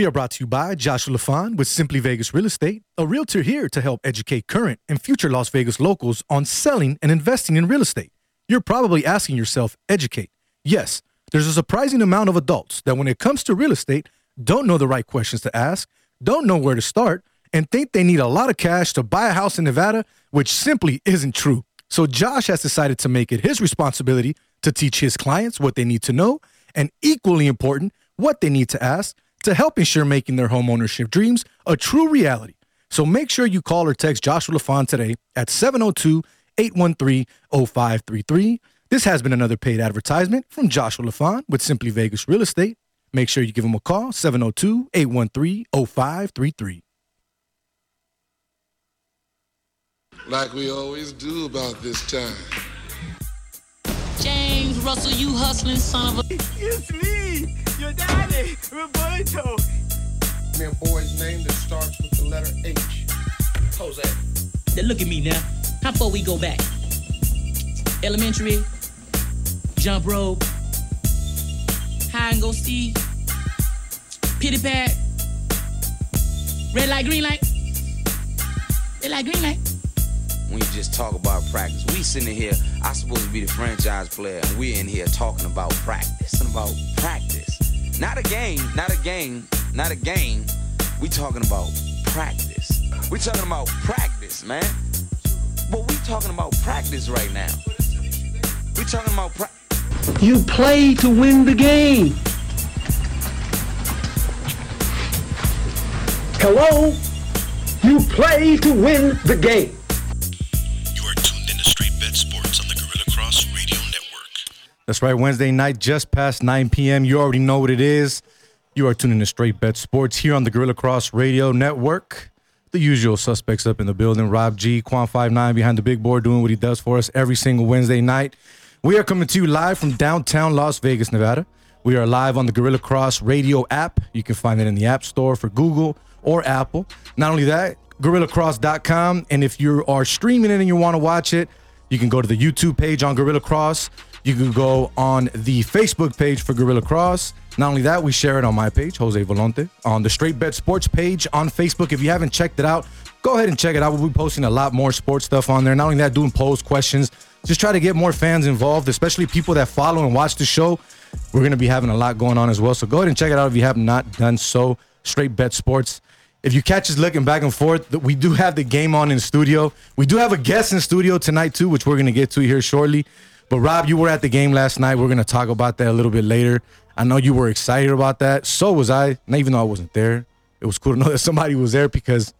We are brought to you by Joshua LaFon with Simply Vegas Real Estate, a realtor here to help educate current and future Las Vegas locals on selling and investing in real estate. You're probably asking yourself, educate. Yes, there's a surprising amount of adults that when it comes to real estate, don't know the right questions to ask, don't know where to start, and think they need a lot of cash to buy a house in Nevada, which simply isn't true. So Josh has decided to make it his responsibility to teach his clients what they need to know, and equally important, what they need to ask to help ensure making their homeownership dreams a true reality. So make sure you call or text Joshua LaFon today at 702 813 0533. This has been another paid advertisement from Joshua LaFon with Simply Vegas Real Estate. Make sure you give him a call 702 813 0533. Like we always do about this time. James Russell, you hustling son of a. It's me, your daddy, Roberto. Man, boy's name that starts with the letter H. Jose. Then look at me now. How far we go back? Elementary, jump rope, high and go see, pity pad, red light, green light, red light, green light. when you just talk about practice. We sitting here, I supposed to be the franchise player, and we're in here talking about practice. Talking about practice. Not a game, not a game, not a game. We talking about practice. We talking about practice, man. But we talking about practice right now. We talking about practice. You play to win the game. Hello? You play to win the game. That's right, Wednesday night, just past 9 p.m. You already know what it is. You are tuning to Straight Bet Sports here on the Guerilla Cross Radio Network. The usual suspects up in the building. Rob G, Quan 59 behind the big board doing what he does for us every single Wednesday night. We are coming to you live from downtown Las Vegas, Nevada. We are live on the Guerilla Cross Radio app. You can find it in the App Store for Google or Apple. Not only that, guerillacross.com. And if you are streaming it and you want to watch it, you can go to the YouTube page on Guerilla Cross. You can go on the Facebook page for Guerilla Cross. Not only that, we share it on my page, Jose Volonte, on the Straight Bet Sports page on Facebook. If you haven't checked it out, go ahead and check it out. We'll be posting a lot more sports stuff on there. Not only that, doing polls, questions, just try to get more fans involved, especially people that follow and watch the show. We're going to be having a lot going on as well. So go ahead and check it out if you have not done so. Straight Bet Sports. If you catch us looking back and forth, we do have the game on in studio. We do have a guest in studio tonight too, which we're going to get to here shortly. But Rob, you were at the game last night. We're going to talk about that a little bit later. I know you were excited about that. So was I. Not even though I wasn't there, it was cool to know that somebody was there because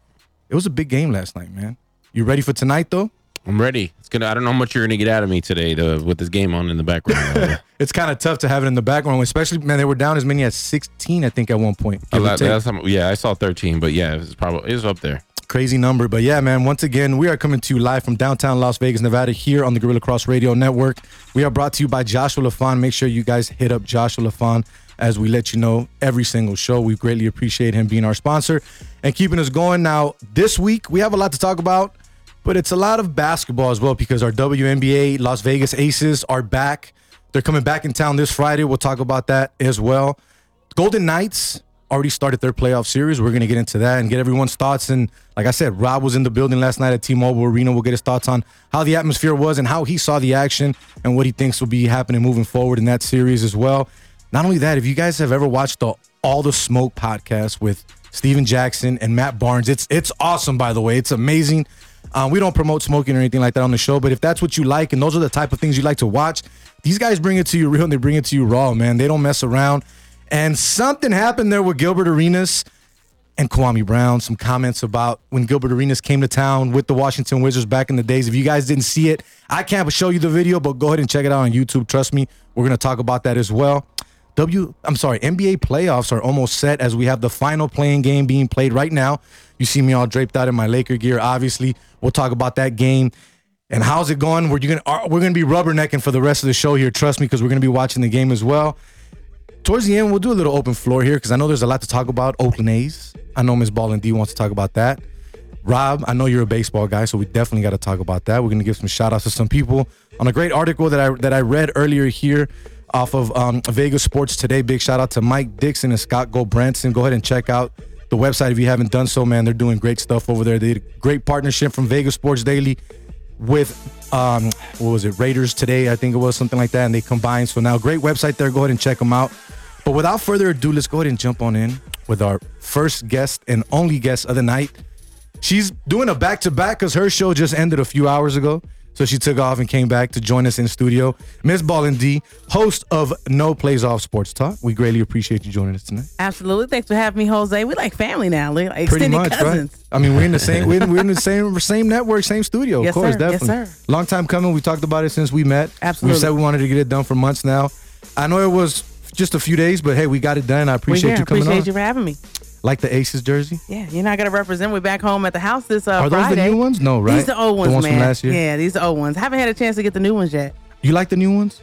it was a big game last night, man. You ready for tonight though? I'm ready. It's gonna. I don't know how much you're gonna get out of me today to, with this game on in the background. It's kind of tough to have it in the background, especially man. They were down as many as 16, I think, at one point. A Give or lot- how- yeah, I saw 13, but yeah, it's probably it's up there. Crazy number. But yeah, man, once again, we are coming to you live from downtown Las Vegas, Nevada, here on the Guerilla Cross Radio Network. We are brought to you by Joshua LaFon. Make sure you guys hit up Joshua LaFon as we let you know every single show. We greatly appreciate him being our sponsor and keeping us going. Now, this week, we have a lot to talk about, but it's a lot of basketball as well because our WNBA Las Vegas Aces are back. They're coming back in town this Friday. We'll talk about that as well. Golden Knights already started their playoff series. We're going to get into that and get everyone's thoughts. And like I said, Rob was in the building last night at T-Mobile Arena. We'll get his thoughts on how the atmosphere was and how he saw the action and what he thinks will be happening moving forward in that series as well. Not only that, if you guys have ever watched the All the Smoke podcast with Stephen Jackson and Matt Barnes, it's it's awesome. By the way, it's amazing. Uh, we don't promote smoking or anything like that on the show, but if that's what you like and those are the type of things you like to watch, these guys bring it to you real and they bring it to you raw, man. They don't mess around. And something happened there with Gilbert Arenas and Kwame Brown. Some comments about when Gilbert Arenas came to town with the Washington Wizards back in the days. If you guys didn't see it, I can't show you the video, but go ahead and check it out on YouTube. Trust me, we're gonna talk about that as well. W, I'm sorry, NBA playoffs are almost set as we have the final play-in game being played right now. You see me all draped out in my Laker gear. Obviously, we'll talk about that game and how's it going. We're gonna we're gonna be rubbernecking for the rest of the show here. Trust me, because we're gonna be watching the game as well towards the end, we'll do a little open floor here because I know there's a lot to talk about. Oakland A's. I know Miss Ballin D wants to talk about that. Rob, I know you're a baseball guy, so we definitely got to talk about that. We're gonna give some shout outs to some people on a great article that I that I read earlier here off of um, Vegas Sports Today. Big shout out to Mike Dixon and Scott Goldbranson. Go ahead and check out the website if you haven't done so, man. They're doing great stuff over there. They did a great partnership from Vegas Sports Daily with um, what was it Raiders today? I think it was something like that, and they combined. So now, great website there. Go ahead and check them out. But without further ado, let's go ahead and jump on in with our first guest and only guest of the night. She's doing a back to back because her show just ended a few hours ago. So she took off and came back to join us in studio. Miss Ballin D, host of No Plays Off Sports Talk. We greatly appreciate you joining us tonight. Absolutely. Thanks for having me, Jose. We like family now. We're like Pretty extended much, cousins. right? I mean, we're in the same we're, we're in the same same network, same studio. Yes, of course, sir. Yes, sir. Long time coming. We talked about it since we met. Absolutely. We said we wanted to get it done for months now. I know it was just a few days, but hey, we got it done. I appreciate you coming Appreciate on. you for having me. Like the Aces jersey. Yeah, you're not gonna represent. We're back home at the house this uh, Are those Friday. the new ones? No, right? These the old ones, The ones man. from last year. Yeah, these the old ones. I haven't had a chance to get the new ones yet. You like the new ones?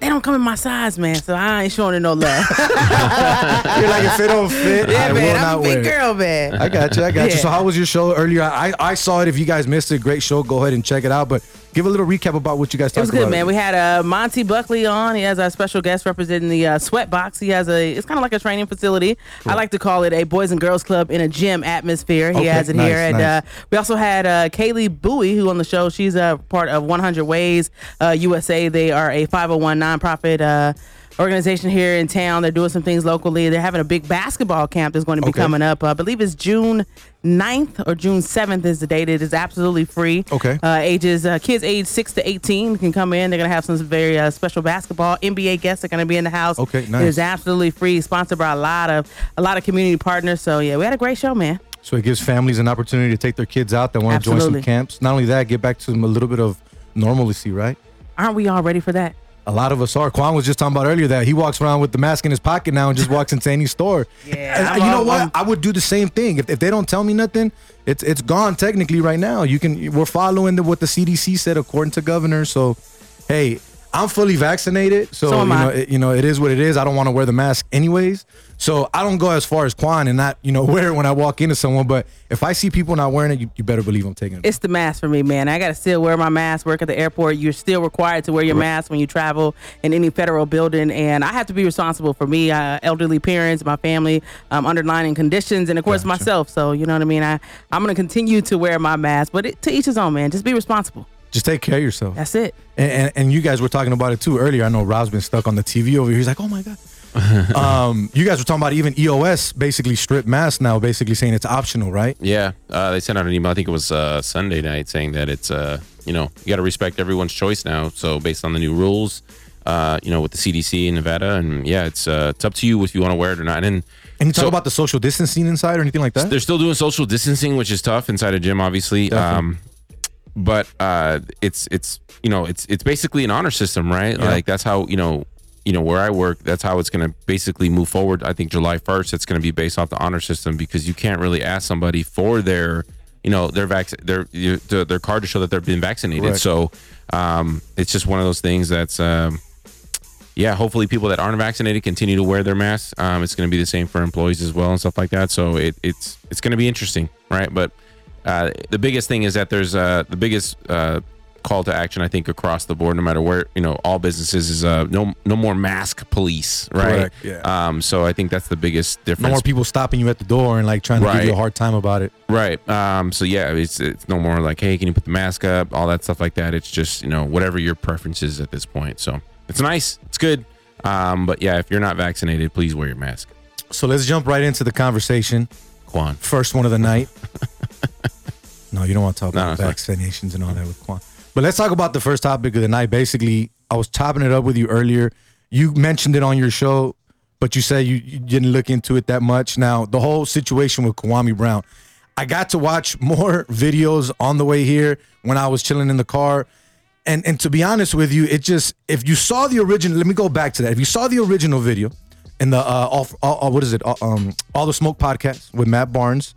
They don't come in my size, man. So I ain't showing it no love. You're like if it don't fit, yeah, I will man. not I'm a wear big girl, man. I got you. I got you. So, how was your show earlier? I I saw it. If you guys missed it, great show. Go ahead and check it out. But give a little recap about what you guys talked about. It was good, about. man. We had uh, Monty Buckley on. He has our special guest representing the uh, Sweat Box. He has a. It's kind of like a training facility. I like to call it a boys and girls club in a gym atmosphere. He Okay, has it nice, here, and nice. uh, we also had uh, Kaylee Bowie, who on the show. She's a part of 100 Ways uh, USA. They are a 501 nonprofit. Organization here in town. They're doing some things locally. They're having a big basketball camp that's going to be Okay. coming up. I believe it's June 9th or June 7th is the date. It is absolutely free. Okay. Uh, ages uh, kids age six to eighteen can come in. They're gonna have some very uh, special basketball. NBA guests are gonna be in the house. Okay, nice. It is absolutely free. Sponsored by a lot of a lot of community partners. So yeah, we had a great show, man. So it gives families an opportunity to take their kids out that want to join some camps. Not only that, get back to them a little bit of normalcy, right? Aren't we all ready for that? A lot of us are. Quan was just talking about earlier that he walks around with the mask in his pocket now and just walks into any store. Yeah, And you know what? I would do the same thing. If, if they don't tell me nothing, it's it's gone technically right now. You can we're following the, what the CDC said according to governor. So, hey, I'm fully vaccinated. So, So you know, it, you know, it is what it is. I don't want to wear the mask anyways. So I don't go as far as Quan and not, you know, wear it when I walk into someone. But if I see people not wearing it, you, you better believe I'm taking it. It's the mask for me, man. I gotta still wear my mask. Work at the airport. You're still required to wear your mask when you travel in any federal building, and I have to be responsible for me, uh, elderly parents, my family, um, underlying conditions, and of course Gotcha. myself. So you know what I mean. I I'm gonna continue to wear my mask, but it, to each his own, man. Just be responsible. Just take care of yourself. That's it. and, and, and you guys were talking about it too earlier. I know Rob's been stuck on the TV over here. He's like, oh my god. um, you guys were talking about even EOS basically strip masks now, basically saying it's optional, right? Yeah, uh, they sent out an email. I think it was uh, Sunday night saying that it's uh, you know you got to respect everyone's choice now. So based on the new rules, uh, you know with the CDC in Nevada, and yeah, it's uh, it's up to you if you want to wear it or not. And And you talk So- about the social distancing inside or anything like that. they're still doing social distancing, which is tough inside a gym, obviously. Definitely. Um, but uh, it's it's you know it's it's basically an honor system, right? Yeah. Like that's how you know you know where I work. That's how it's going to basically move forward. I think July first, it's going to be based off the honor system because you can't really ask somebody for their you know their vac their their, their card to show that they've been vaccinated. Correct. So um, it's just one of those things that's. Um, yeah, hopefully people that aren't vaccinated continue to wear their masks. Um, it's going to be the same for employees as well and stuff like that. So it, it's it's going to be interesting, right? But uh, the biggest thing is that there's uh, the biggest uh, call to action I think across the board, no matter where you know all businesses is uh, no no more mask police, right? Correct, yeah. Um, so I think that's the biggest difference. no more people stopping you at the door and like trying to give you a hard time about it. Right. Um, so yeah, it's it's no more like, hey, can you put the mask up? All that stuff like that. It's just you know whatever your preference is at this point. So it's nice. It's good. Um, but yeah, if you're not vaccinated, please wear your mask. So let's jump right into the conversation. Quan. First one of the night. no, you don't want to talk No, about no, vaccinations and all that with Quan. But let's talk about the first topic of the night. Basically, I was chopping it up with you earlier. You mentioned it on your show, but you said you, you didn't look into it that much. Now, the whole situation with Kwame Brown, I got to watch more videos on the way here when I was chilling in the car. And and to be honest with you, it just if you saw the original, let me go back to that. If you saw the original video in the uh, all, all, all- what is it, all, um, all the smoke podcast with Matt Barnes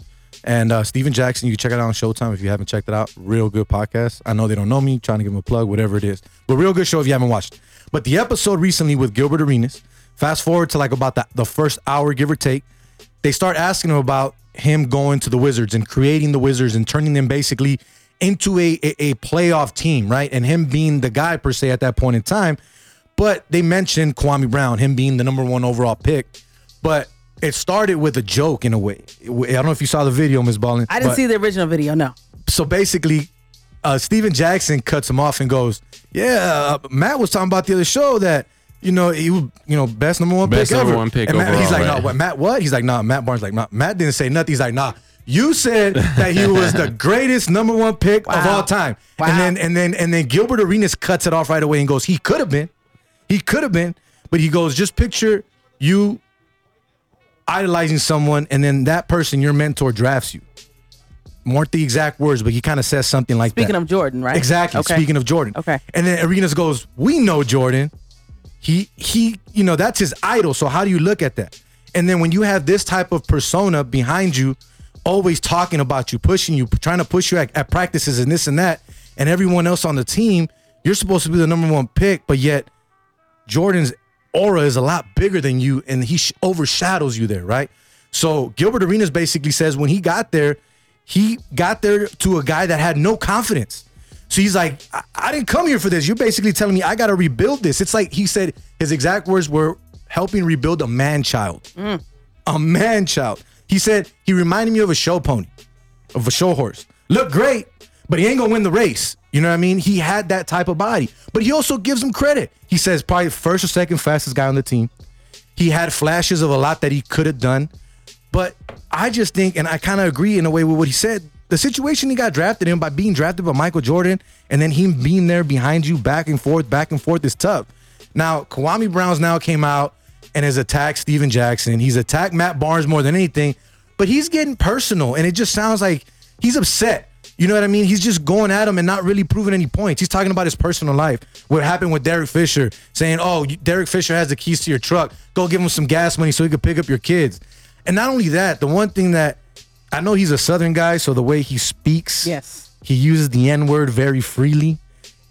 and uh, Stephen Jackson, you can check it out on Showtime if you haven't checked it out. Real good podcast. I know they don't know me, trying to give them a plug, whatever it is, but real good show if you haven't watched. But the episode recently with Gilbert Arenas, fast forward to like about the, the first hour, give or take, they start asking him about him going to the Wizards and creating the Wizards and turning them basically into a, a, a playoff team, right? And him being the guy per se at that point in time. But they mentioned Kwame Brown, him being the number one overall pick. But it started with a joke in a way. I don't know if you saw the video, Ms. Ballin. I didn't but- see the original video. No. so basically, uh, Stephen Jackson cuts him off and goes, "Yeah, uh, Matt was talking about the other show that you know he was you know best number one Best pick number ever." one pick and Matt, he's like, right. "No, what, Matt? What?" He's like, "Nah." Matt Barnes like, "Nah." Matt didn't say nothing. He's like, "Nah." You said that he was the greatest number one pick of all time, Wow. and then and then and then Gilbert Arenas cuts it off right away and goes, "He could have been, he could have been," but he goes, "Just picture you idolizing someone, and then that person, your mentor, drafts you." Weren't the exact words, but he kind of says something like that. Speaking of Jordan, right? Exactly. Okay. Speaking of Jordan. Okay. And then Arenas goes, "We know Jordan. He he, you know, that's his idol. So how do you look at that?" And then when you have this type of persona behind you, always talking about you, pushing you, trying to push you at, at practices and this and that, and everyone else on the team, you're supposed to be the number one pick, but yet Jordan's aura is a lot bigger than you, and he sh- overshadows you there, right? So Gilbert Arenas basically says when he got there, he got there to a guy that had no confidence. So he's like, I, I didn't come here for this. You're basically telling me I got to rebuild this. It's like he said his exact words were helping rebuild a man child. Mm. A man child. He said he reminded me of a show pony, of a show horse. Look great, but he ain't gonna win the race. You know what I mean? He had that type of body, but he also gives him credit. He says probably first or second fastest guy on the team. He had flashes of a lot that he could have done, but I just think, and I kind of agree in a way with what he said. The situation he got drafted in by being drafted by Michael Jordan, and then him being there behind you, back and forth, back and forth, is tough. Now, Kwame Brown's now came out and has attacked Stephen Jackson. He's attacked Matt Barnes more than anything, but he's getting personal, and it just sounds like he's upset. You know what I mean? He's just going at him and not really proving any points. He's talking about his personal life. What happened with Derek Fisher, saying, "Oh, Derek Fisher has the keys to your truck. Go give him some gas money so he could pick up your kids." And not only that, the one thing that I know he's a Southern guy, so the way he speaks, Yes. he uses the N word very freely,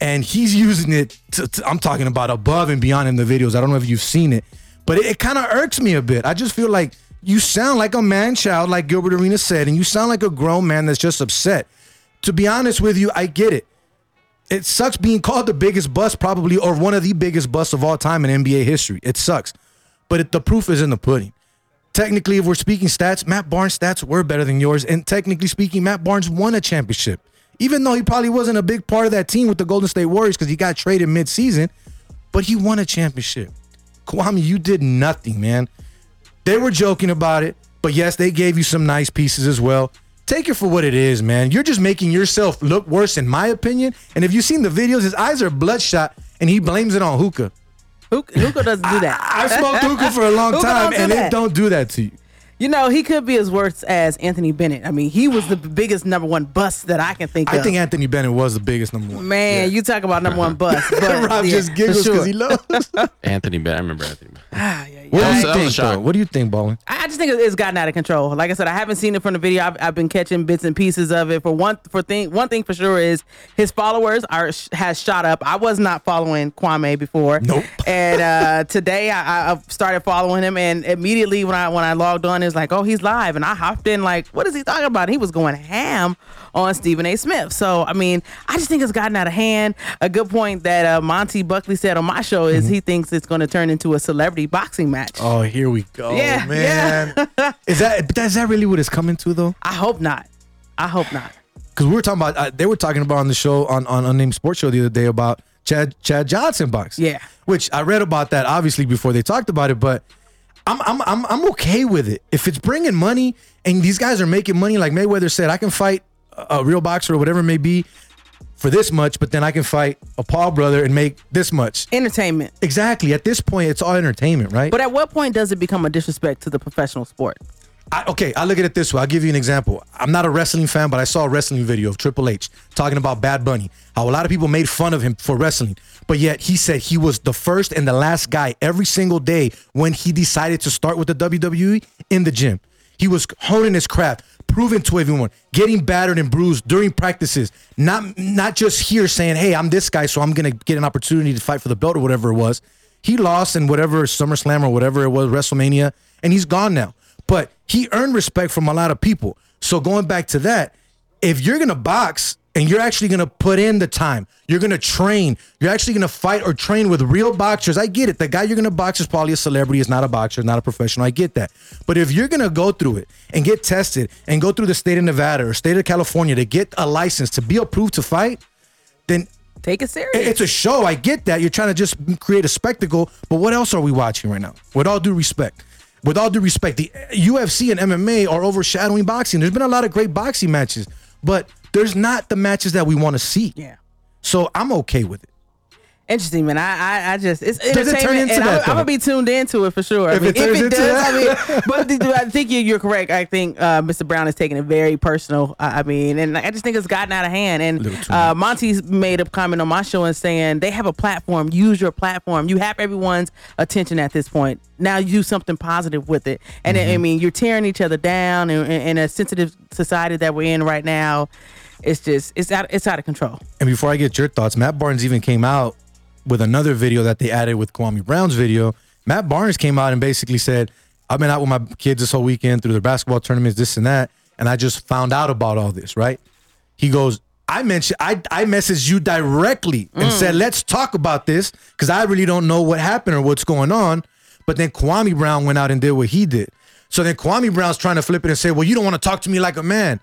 and he's using it. To, to- I'm talking about above and beyond in the videos. I don't know if you've seen it, but it, it kind of irks me a bit. I just feel like you sound like a man child, like Gilbert Arenas said, and you sound like a grown man that's just upset. To be honest with you, I get it. It sucks being called the biggest bust, probably, or one of the biggest busts of all time in NBA history. It sucks, but it, the proof is in the pudding technically, if we're speaking stats, Matt Barnes' stats were better than yours. And technically speaking, Matt Barnes won a championship. Even though he probably wasn't a big part of that team with the Golden State Warriors because he got traded mid-season, but he won a championship. Kwame, you did nothing, man. They were joking about it, but yes, they gave you some nice pieces as well. Take it for what it is, man. You're just making yourself look worse, in my opinion. And if you've seen the videos, his eyes are bloodshot, and he blames it on hookah. Hookah, hookah doesn't do that. I've smoked hookah for a long time, and that. it don't do that to you. You know, he could be as worse as Anthony Bennett. I mean, he was the biggest number one bust that I can think I of. I think Anthony Bennett was the biggest number one. Man, you talk about number one bust. But Rob yeah, just for giggles because sure. he loves. Anthony Bennett. I remember Anthony Bennett. Ah, yeah, yeah. What do you was- that was a think? shock. though? What do you think, Ballin? I just think it's gotten out of control. Like I said, I haven't seen it from the video. I've, I've been catching bits and pieces of it. For one, for thing, one thing for sure is his followers are has shot up. I was not following Kwame before. Nope. And uh, today I, I've started following him, and immediately when I when I logged on, it's like, oh, he's live, and I hopped in like, what is he talking about? He was going ham on Stephen A. Smith. So I mean, I just think it's gotten out of hand. A good point that uh, Monty Buckley said on my show is he thinks it's going to turn into a celebrity boxing match. Oh, here we go, Yeah, man. is that is that really what it's coming to though? I hope not. I hope not. Because we were talking about uh, they were talking about on the show on on unnamed sports show the other day about Chad Chad Johnson box. Yeah. which I read about that obviously before they talked about it, but. I'm, I'm I'm I'm okay with it if it's bringing money and these guys are making money like Mayweather said I can fight a, a real boxer or whatever it may be for this much but then I can fight a Paul brother and make this much Entertainment. exactly at this point it's all entertainment right But at what point does it become a disrespect to the professional sport? I, okay, I look at it this way. I'll give you an example. I'm not a wrestling fan, but I saw a wrestling video of Triple H talking about Bad Bunny. How a lot of people made fun of him for wrestling, but yet he said he was the first and the last guy every single day when he decided to start with the WWE in the gym. He was honing his craft, proving to everyone, getting battered and bruised during practices. Not not just here saying, "Hey, I'm this guy, so I'm gonna get an opportunity to fight for the belt or whatever it was." He lost in whatever SummerSlam or whatever it was, WrestleMania, and he's gone now. But he earned respect from a lot of people. So going back to that, if you're gonna box, and you're actually gonna put in the time. You're gonna train. You're actually gonna fight or train with real boxers. I get it. The guy you're gonna box is probably a celebrity, is not a boxer, not a professional. I get that. But if you're gonna go through it and get tested and go through the state of Nevada or state of California to get a license to be approved to fight, then Take it serious. it's a show. I get that. You're trying to just create a spectacle. But what else are we watching right now? With all due respect. With all due respect, the UFC and MMA are overshadowing boxing. There's been a lot of great boxing matches, but there's not the matches that we want to see. yeah. So I'm okay with it. Interesting, man. I, I, I just it's Does it entertainment, turn into and that, I'm, I'm gonna be tuned into it for sure. I If mean, it if it does, I mean, but I think you, you're correct. I think uh, Mr. Brown is taking it very personal. I I mean, and I just think it's gotten out of hand. And uh, Monty's made a comment on my show and saying they have a platform. Use your platform. You have everyone's attention at this point. Now you do something positive with it. And Mm-hmm. I mean, you're tearing each other down in, in in a sensitive society that we're in right now. It's just it's out it's out of control. And before I get your thoughts, Matt Barnes even came out with another video that they added with Kwame Brown's video. Matt Barnes came out and basically said, I've been out with my kids this whole weekend through their basketball tournaments, this and that, and I just found out about all this, right? He goes, I mentioned I I messaged you directly and mm. said, let's talk about this because I really don't know what happened or what's going on. But then Kwame Brown went out and did what he did. So then Kwame Brown's trying to flip it and say, Well, you don't want to talk to me like a man.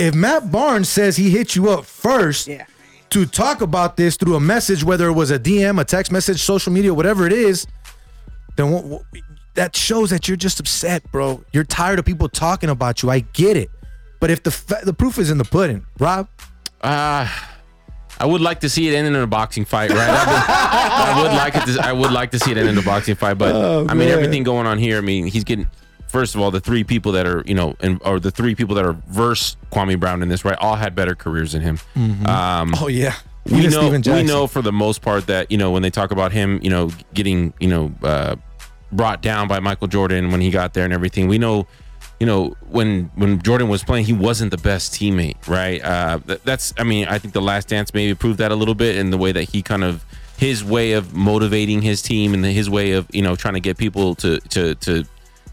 If Matt Barnes says he hit you up first Yeah. to talk about this through a message, whether it was a DM, a text message, social media, whatever it is, then what, what- that shows that you're just upset, bro. You're tired of people talking about you. I get it. But if the fa- the proof is in the pudding, Rob, Uh, I would like to see it end in a boxing fight, right? I would, I would like it. To, I would like to see it end in a boxing fight, but Oh, I mean everything going on here. I mean he's getting. First of all, the three people that are you know, or the three people that are verse Kwame Brown in this, right? All had better careers than him. Um, oh yeah, we Even know we know for the most part that you know when they talk about him, you know, getting you know uh, brought down by Michael Jordan when he got there and everything. We know, you know, when when Jordan was playing, he wasn't the best teammate, right? Uh, that, that's I mean, I think the Last Dance maybe proved that a little bit in the way that he kind of his way of motivating his team and his way of you know trying to get people to to to.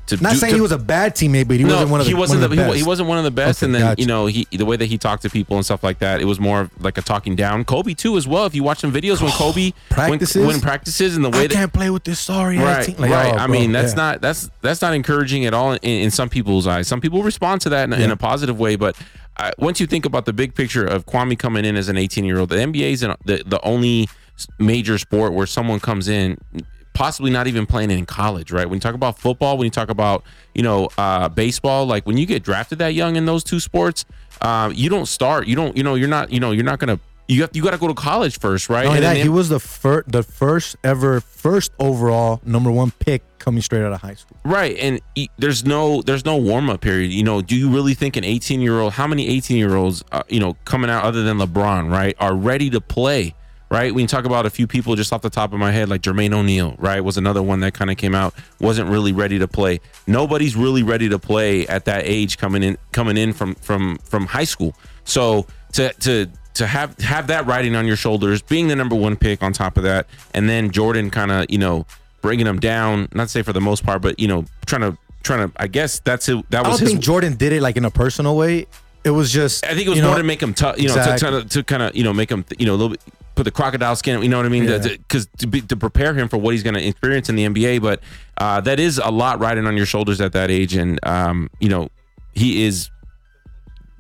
To Not do- saying to- he was a bad teammate, but he no, wasn't one of the he wasn't the, the he, best. he wasn't one of the best, Okay, and then gotcha. you know he the way that he talked to people and stuff like that, it was more like a talking down. Kobe too, as well. If you watch some videos when Kobe Practices? when, when practices and the way I that can't play with this sorry right, team. Like, right. oh, I bro, mean, that's yeah. not that's that's not encouraging at all in, in some people's eyes. Some people respond to that in, in a positive way, but uh, once you think about the big picture of Kwame coming in as an 18 year old, the NBA is the the only major sport where someone comes in. Possibly not even playing in college, right? When you talk about football, when you talk about you know uh, baseball, like when you get drafted that young in those two sports, uh, you don't start. You don't. You know, you're not. You know, you're not gonna. You have. You got to go to college first, right? And that, he was the first, the first ever, first overall number one pick coming straight out of high school. Right, and e- there's no there's no warm up period. You know, do you really think an 18 year old? How many 18 year olds, uh, you know, coming out other than LeBron, right, are ready to play? Right, when you talk about a few people just off the top of my head, like Jermaine O'Neal, right, was another one that kind of came out, wasn't really ready to play. Nobody's really ready to play at that age coming in coming in from from from high school. So to to to have have that riding on your shoulders, being the number one pick on top of that, and then Jordan kind of you know bringing them down. Not say for the most part, but you know trying to trying to. I guess that's it. That I was don't his. think Jordan did it like in a personal way. It was just. I think it was you know, more to make him tough, you know, Exactly. to, to, to kind of you know make him you know a little bit put the crocodile skin. You know what I mean? Yeah. Because to, be, to prepare him for what he's going to experience in the NBA, but uh, that is a lot riding on your shoulders at that age, and um, you know he is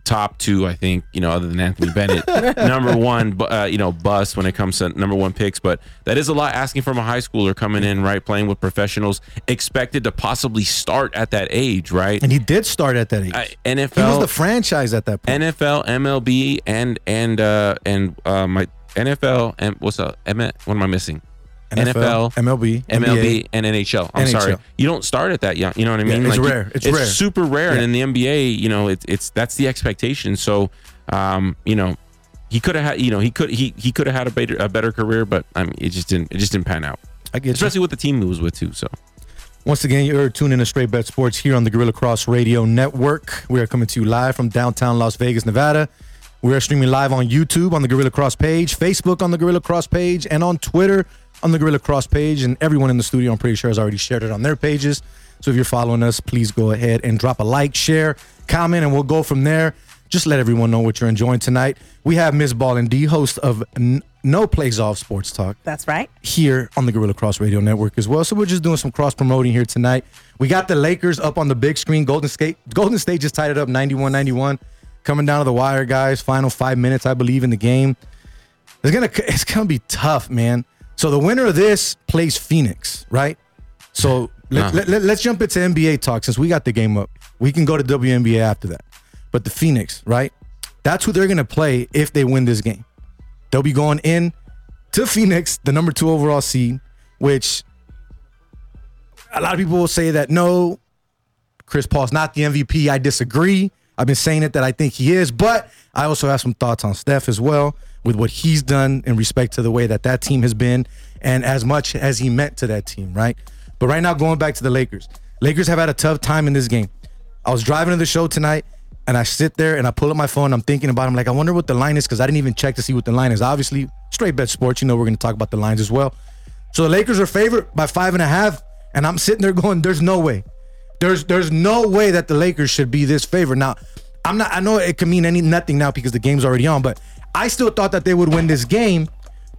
top two, I think, you know, other than Anthony Bennett, number one, uh, you know, bust when it comes to number one picks. But that is a lot asking from a high schooler coming in, right, playing with professionals, expected to possibly start at that age, right? And he did start at that age. I, he was the franchise at that point. NFL, MLB, and and uh, and uh, my NFL and what's up? M- what am I missing? NFL, MLB, MLB, NBA. and NHL. I'm NHL. sorry, you don't start at that young. You know what I mean? Yeah, it's you- rare. It's rare. super rare. Yeah. And in the NBA, you know, it's it's that's the expectation. So, um, you know, he could have had, you know, he could he he could have had a better a better career, but I mean, it just didn't it just didn't pan out. I get you. Especially with the team he was with too. So. Once again, you're tuned in to Straight Bet Sports here on the Guerilla Cross Radio Network. We are coming to you live from downtown Las Vegas, Nevada. We are streaming live on YouTube on the Guerilla Cross page, Facebook on the Guerilla Cross page, and on Twitter on the Guerilla Cross page. And everyone in the studio, I'm pretty sure, has already shared it on their pages. So if you're following us, please go ahead and drop a like, share, comment, and we'll go from there. just let everyone know what you're enjoying tonight. We have Miss Ballin D, host of N- No Plays Off Sports Talk That's right. here on the Guerilla Cross Radio Network as well. So we're just doing some cross promoting here tonight. We got the Lakers up on the big screen. Golden State Golden State just tied it up 91-91. Coming down to the wire, guys. Final five minutes, I believe, in the game. It's gonna it's gonna be tough, man. So the winner of this plays Phoenix, right? So let, Uh-huh. let, us jump into NBA talk since we got the game up. We can go to WNBA after that. But the Phoenix, right? That's who they're gonna play if they win this game. They'll be going in to Phoenix, the number two overall seed, which a lot of people will say that no, Chris Paul's not the MVP. I disagree. I've been saying it that I think he is, but I also have some thoughts on Steph as well with what he's done in respect to the way that that team has been and as much as he meant to that team, right? But right now, going back to the Lakers, Lakers have had a tough time in this game. I was driving to the show tonight and I sit there and I pull up my phone. I'm thinking about. it. I'm like, I wonder what the line is because I didn't even check to see what the line is. Obviously, straight bet sports. You know, we're going to talk about the lines as well. So the Lakers are favored by five and a half, and I'm sitting there going, "There's no way. There's there's no way that the Lakers should be this favored." Now, I'm not. I know it could mean any nothing now because the game's already on, but I still thought that they would win this game,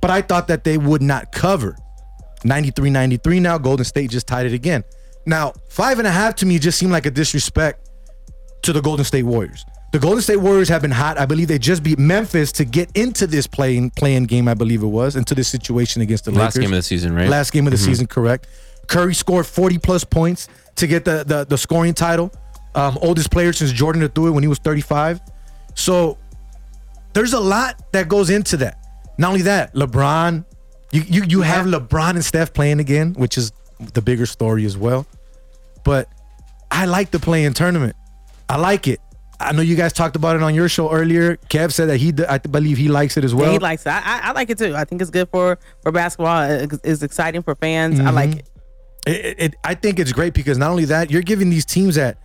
but I thought that they would not cover. 93-93 now. Golden State just tied it again. Now, five and a half to me just seemed like a disrespect to the Golden State Warriors. The Golden State Warriors have been hot. I believe they just beat Memphis to get into this play-in play-in game. I believe it was into this situation against the Lakers. Last Lakers. game of the season, right? Last game of the mm-hmm. season, correct. Curry scored 40 plus points to get the the, the scoring title. Um, oldest player since Jordan to do it when he was 35. So there's a lot that goes into that. Not only that, LeBron, you you, you have LeBron and Steph playing again, which is the bigger story as well. But I like the play-in tournament. I like it. I know you guys talked about it on your show earlier. Kev said that he, I believe he likes it as well. Yeah, he likes it. I, I, I like it too. I think it's good for for basketball. It's, it's exciting for fans. I like it. It, it, I think it's great because not only that, you're giving these teams that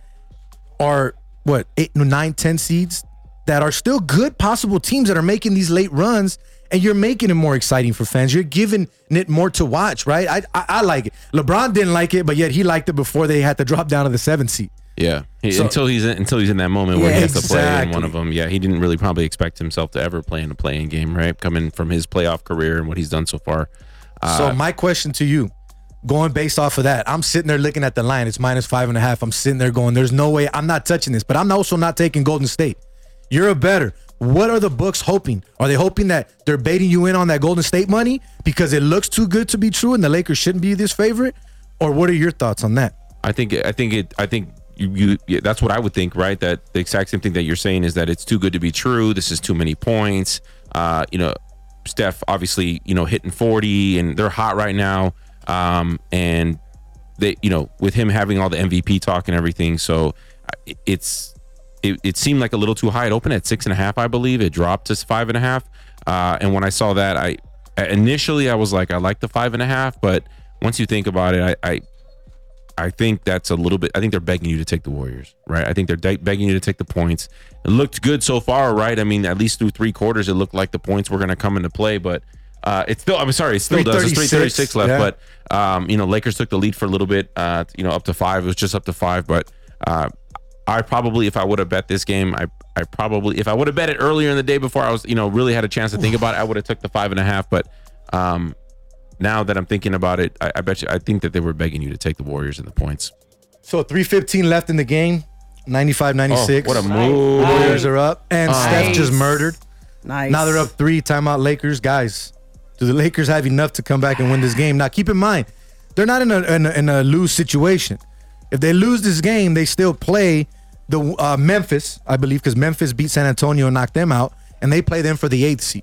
are what eight, nine, ten seeds that are still good possible teams that are making these late runs, and you're making it more exciting for fans. You're giving it more to watch, right? I, I, I like it. LeBron didn't like it, but yet he liked it before they had to drop down to the seventh seed. Yeah, He- So- until he's in, until he's in that moment where he has to play in one of them. Yeah, he didn't really probably expect himself to ever play in a play-in game, right? Coming from his playoff career and what he's done so far. Uh, So my question to you, going based off of that, I'm sitting there looking at the line. It's minus five and a half. I'm sitting there going, "There's no way I'm not touching this." But I'm also not taking Golden State. You're a better. What are the books hoping? Are they hoping that they're baiting you in on that Golden State money because it looks too good to be true and the Lakers shouldn't be this favorite? Or what are your thoughts on that? I think I think it I think you, you yeah, that's what I would think, right? That the exact same thing that you're saying is that it's too good to be true. This is too many points. Uh, you know, Steph obviously, you know, hitting 40 and they're hot right now. Um, and they, you know, with him having all the MVP talk and everything, so uh, it's it, it seemed like a little too high. It opened at six and a half, I believe. It dropped to five and a half. Uh, and when I saw that, I initially I was like, I like the five and a half, but once you think about it, I, I I think that's a little bit. I think they're begging you to take the Warriors, right? I think they're de- begging you to take the points. It looked good so far, right? I mean, at least through three quarters, it looked like the points were going to come into play, but uh, it's still. I'm sorry, it still does. It's 336, 336 left, yeah. but um, you know, Lakers took the lead for a little bit. Uh, you know, up to five. It was just up to five, but uh, I probably, if I would have bet this game, I I probably, if I would have bet it earlier in the day before I was, you know, really had a chance to think about it, I would have took the five and a half, but. Um, now that I'm thinking about it, I, I bet you I think that they were begging you to take the Warriors and the points. So 315 left in the game. 95 96. Oh, what a move. Warriors are up. And Steph just murdered. Nice. Now they're up three. Timeout Lakers. Guys, do the Lakers have enough to come back and win this game? Now keep in mind, they're not in a, in a, in a lose situation. If they lose this game, they still play the uh, Memphis, I believe, because Memphis beat San Antonio and knocked them out, and they play them for the eighth seed.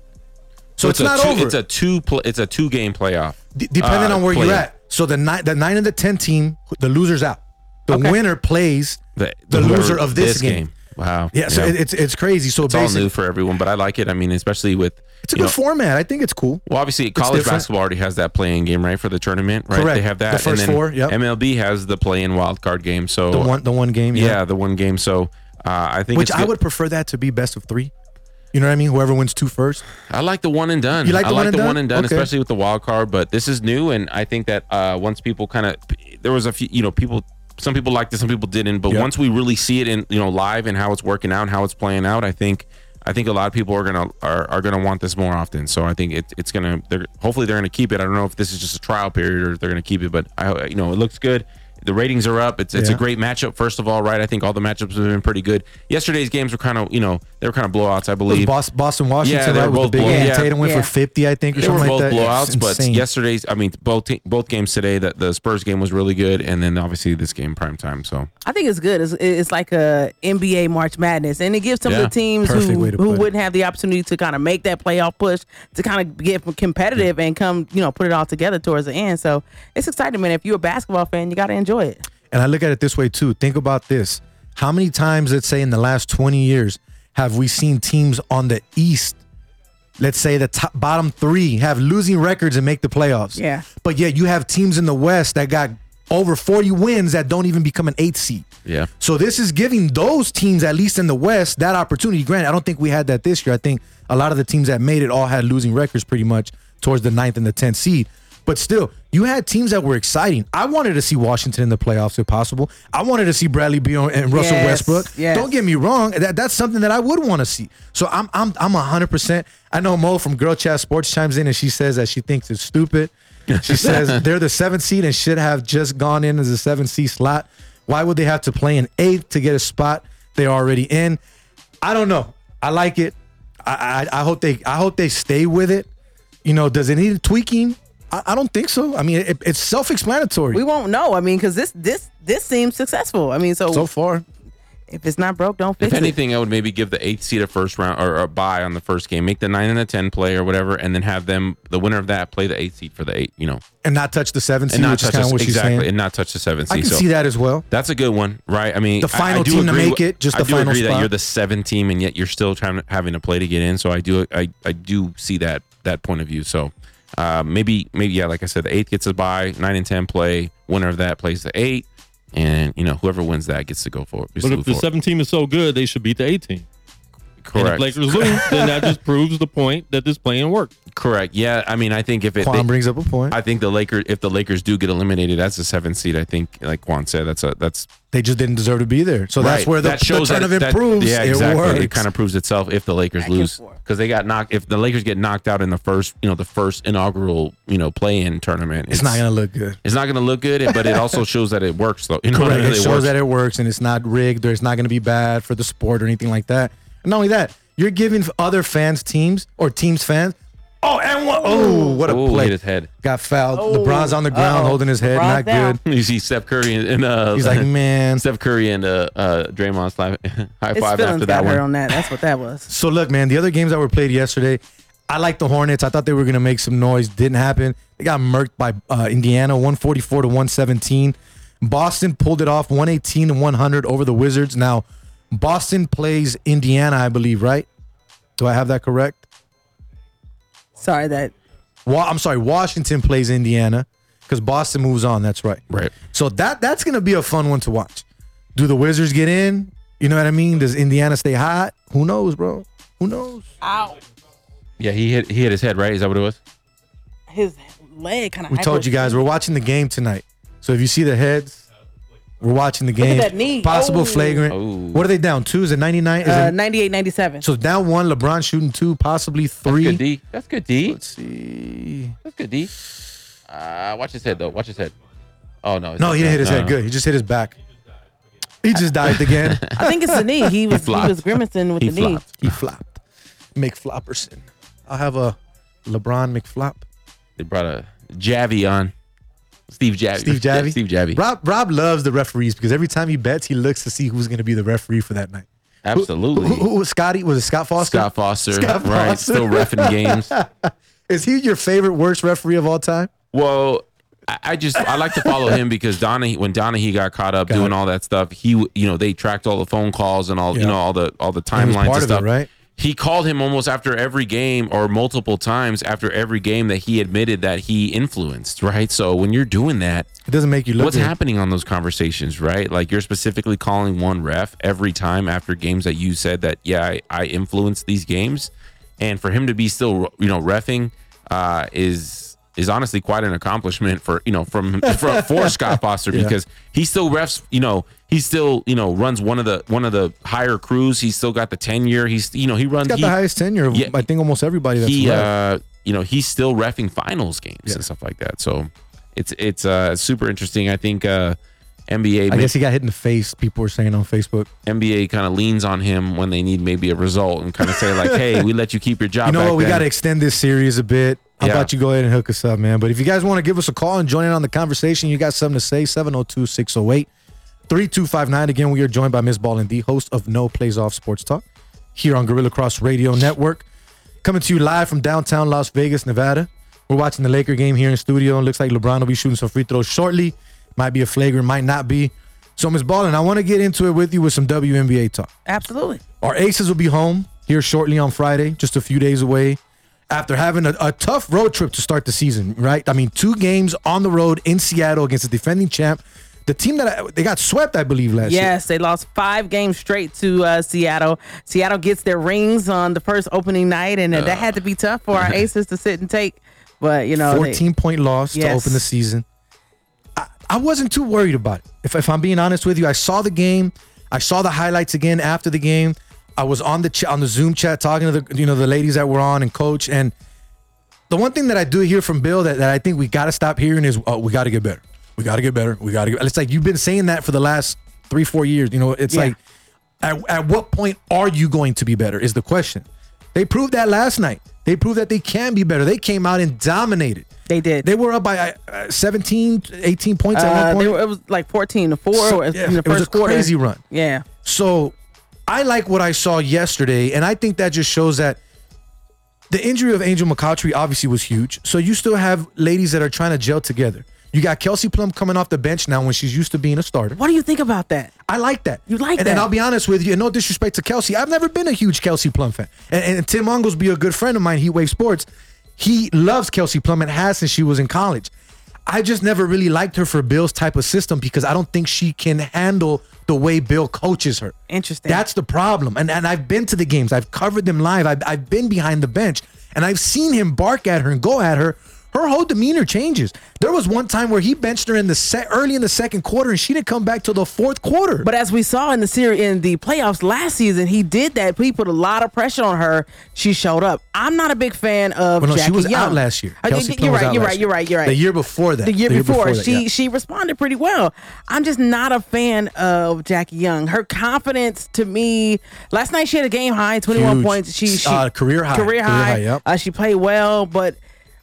So, it's, a not two, over. It's a two. Pl- it's a two game playoff. D- depending uh, on where you're at. So the nine, the nine and the ten team, the loser's out. The Okay. winner plays the, whoever- loser of this, game. Wow. Yeah, so it- it's it's crazy. So it's all new for everyone, but I like it. I mean, especially with it's a good know, format. I think it's cool. Well, obviously, college basketball already has that play-in game, right, for the tournament, right? Correct. They have that. The first and then four, yep. MLB has the play-in wild card game. So The one, the one game. yeah, the one game. So uh, I think which I would prefer that to be best of three. You know what I mean? Whoever wins two first. I like the one and done. You like I the like one and the done? one and done, Okay. especially with the wild card. But this is new, and I think that uh, once people kind of there was a few, you know, people some people liked it, some people didn't. But Yep. once we really see it in you know live and how it's working out and how it's playing out, I think I think a lot of people are gonna are, are gonna want this more often. So I think it, it's gonna they're hopefully they're gonna keep it. I don't know if this is just a trial period or if they're gonna keep it, but I you know it looks good. The ratings are up. It's it's a great matchup. First of all, right? I think all the matchups have been pretty good. Yesterday's games were kind of you know they were kind of blowouts. I It was believe. Boston, Boston Washington, Yeah, they right? were With the both big blow- game. yeah. Tatum went Yeah. for 50, I think, or They were both like that. blowouts, but yesterday's, I mean, both te- both games today, the, the Spurs game was really good, and then obviously this game prime time. So I think it's good. It's, it's like a NBA March Madness, and it gives some Yeah, of the teams perfect who, who wouldn't have the opportunity to kind of make that playoff push to kind of get competitive and come, you know, put it all together towards the end. So it's exciting, man. If you're a basketball fan, you got to enjoy it. And I look at it this way too. Think about this. How many times, let's say in the last 20 years, have we seen teams on the East, let's say the top, bottom three, have losing records and make the playoffs? Yeah. But yet you have teams in the West that got over 40 wins that don't even become an eighth seed. yeah, So this is giving those teams, at least in the West, that opportunity. Granted, I don't think we had that this year. I think a lot of the teams that made it all had losing records pretty much towards the ninth and the tenth seed. But still, you had teams that were exciting. I wanted to see Washington in the playoffs if possible. I wanted to see Bradley Beal and Russell Yes, Westbrook. yes. Don't get me wrong. That, that's something that I would want to see. So I'm I'm I'm hundred percent. I know Mo from Girl Chat Sports chimes in and she says that she thinks it's stupid. She says they're the seventh seed and should have just gone in as a seventh seed slot. Why would they have to play an eighth to get a spot they're already in? I don't know. I like it. I, I I hope they I hope they stay with it. You know, does it need tweaking? I, I don't think so. I mean, it, it's self-explanatory We won't know. I mean, because this this this seems successful. I mean, so, so far. if it's not broke, don't fix if it. anything, I would maybe give the eighth seed a first round or a bye on the first game, make the nine and the ten play or whatever, and then have them the winner of that play the eighth seed for the eight, you know, And not touch the seventh seed, and not which touch kind us, what exactly, saying. and not touch the seventh I can so see that as well. That's a good one, right? I mean, The final I do team to make with- it, just I the do final agree that you're the seventh team, and yet you're still trying to, having to play to get in. So I do, I, I do see that that point of view. So uh, maybe, maybe yeah, like I said, the eighth gets a bye, nine and ten play. Winner of that plays the eight, and you know whoever wins that gets to go for it. But if the forward. seven team is so good, they should beat the eight team. And correct, if Lakers lose, then that just proves the point that this play-in worked. correct, yeah. I mean, I think if it, Quan they- brings up a point. I think the Lakers, if the Lakers do get eliminated as the seventh seed, I think, like Juan said, that's a that's they just didn't deserve to be there. So that's Right. where the, that shows the turn that, of that- improves. yeah, It exactly. works. It, kind of proves itself if the Lakers and lose because they got knocked. If the Lakers get knocked out in the first, you know, the first inaugural, you know, play-in tournament, it's not going to look good. It's not going to look good, but it also shows that it works. Though, you know, Correct. It really shows works. that it works and it's not rigged or it's not going to be bad for the sport or anything like that. And not only that, you're giving other fans teams or teams fans. Oh, and what? Oh, what a Ooh, play! hit his head. Got fouled. Oh, LeBron's on the ground uh-oh. holding his head. LeBron's not down. good. You see Steph Curry and, and uh, He's like, man. Steph Curry and uh, uh, Draymond slap, high His five feelings after got that hurt one. on that. That's what that was. So look, man, the other games that were played yesterday, I like the Hornets. I thought they were going to make some noise. Didn't happen. They got murked by uh, Indiana, 144 to 117. Boston pulled it off, 118 to 100 over the Wizards. Now, Boston plays Indiana, I believe, right? Do I have that correct? Sorry that Wa- I'm sorry, Washington plays Indiana because Boston moves on. That's right. Right. So that that's going to be a fun one to watch. Do the Wizards get in? You know what I mean? Does Indiana stay hot? Who knows, bro? Who knows? ow Yeah, he hit he hit his head. Right? Is that what it was? his leg kind of. We told you guys we're watching the game tonight. So if you see the heads, we're watching the at game. that knee. Possible Oh. flagrant. Oh. What are they down? Two? Is it 99? Is Uh, it, 98, 97. so down one, LeBron shooting two, possibly That's three. good D. That's good D. Let's see. That's good D. Uh, watch his head though. Watch his head. Oh no. No, he didn't hit his No, head good. He just hit his back. He just dived again. I think it's the knee. He was he, flopped. was grimacing with He the knee. flopped. he flopped. McFlopperson. I'll have a LeBron McFlop. They brought a Javie on. Steve Javie. Steve Javie. Steve Javie. Rob Rob loves the referees because every time he bets, he looks to see who's going to be the referee for that night. Absolutely. Who, who was Scotty? Was it Scott Foster? Scott Foster. Scott right. Foster. Still refing games. Is he your favorite worst referee of all time? Well, I I just I like to follow him because Donaghy when Donaghy got caught up Got doing it. all that stuff, he you know they tracked all the phone calls and all Yeah. you know all the all the timelines part and of it, stuff. right? He called him almost after every game or multiple times after every game that he admitted that he influenced. Right. So when you're doing that, It doesn't make you look what's good. happening on those conversations, right? Like you're specifically calling one ref every time after games that you said that, yeah, I, I influenced these games, and for him to be still, you know, refing uh, is is honestly quite an accomplishment for you know from for, for Scott Foster Yeah. because he still refs. You know, he still you know runs one of the one of the higher crews. He's still got the tenure. He's you know he runs. He's got he- the highest tenure of Yeah. I think almost everybody that's he uh you know he's still refing finals games and stuff like that so it's it's uh super interesting i think uh nba I guess he got hit in the face. People were saying on Facebook. nba kind of leans on him when they need maybe a result and kind of say like hey we let you keep your job You know what? We got to extend this series a bit. How Yeah. about you go ahead and hook us up, man? But if you guys want to give us a call and join in on the conversation, you got something to say, 702 608 3259. Again, we are joined by Ms. Ballin D, host of No Plays Off Sports Talk here on Guerilla Cross Radio Network. Coming to you live from downtown Las Vegas, Nevada. We're watching the Laker game here in studio. and looks like LeBron will be shooting some free throws shortly. Might be a flagrant, might not be. So, Ms. Ballin, I want to get into it with you with some WNBA talk. Absolutely. Our Aces will be home here shortly on Friday, just a few days away. After having a, a tough road trip to start the season, right? I mean, two games on the road in Seattle against the defending champ, the team that I, they got swept, I believe, last year. Yes, they lost five games straight to uh, Seattle. Seattle gets their rings on the first opening night, and uh, that had to be tough for our Aces to sit and take. But you know, they- 14 point loss to open the season. I, I wasn't too worried about it. If, if I'm being honest with you, I saw the game. I saw the highlights again after the game. I was on the ch- on the Zoom chat talking to the you know the ladies that were on and coach. And the one thing that I do hear from Bill that, that I think we got to stop hearing is oh, we got to get better. We got to get better. We got to get. It's like you've been saying that for the last three four years. You know, it's Yeah. like at, at what point are you going to be better is the question. They proved that last night. They proved that they can be better. They came out and dominated. They did. They were up by uh, 17, 18 points at uh, one they point. were, it was like fourteen to four So, in yeah, the it was first a quarter. crazy run. Yeah, So I like what I saw yesterday, and I think that just shows that the injury of Angel McCoughtry obviously was huge. So you still have ladies that are trying to gel together. You got Kelsey Plum coming off the bench now when she's used to being a starter. what do you think about that? I like that. You like and, that? And I'll be honest with you, and no disrespect to Kelsey, I've never been a huge Kelsey Plum fan. And, and Tim Onglesby, a good friend of mine, Heat Wave Sports, he loves Kelsey Plum and has since she was in college. I just never really liked her for Bill's type of system because I don't think she can handle the way Bill coaches her. Interesting. That's the problem. And and I've been to the games. I've covered them live. I've, I've been behind the bench and I've seen him bark at her and go at her. Her whole demeanor changes. There was one time where he benched her in the set early in the second quarter and she didn't come back till the fourth quarter. But as we saw in the series in the playoffs last season, he did that. He put a lot of pressure on her. She showed up. I'm not a big fan of. Well, no, Jackie she was Young. out last year. Kelsey you're right. You're right. You're right. You're right. The year before that. The year The year before, before that, she yeah. she responded pretty well. I'm just not a fan of Jackie Young. Her confidence to me last night she had a game high, 21 Huge. points. She, she Uh, career high. Career Career high. high, yep. uh, she played well, but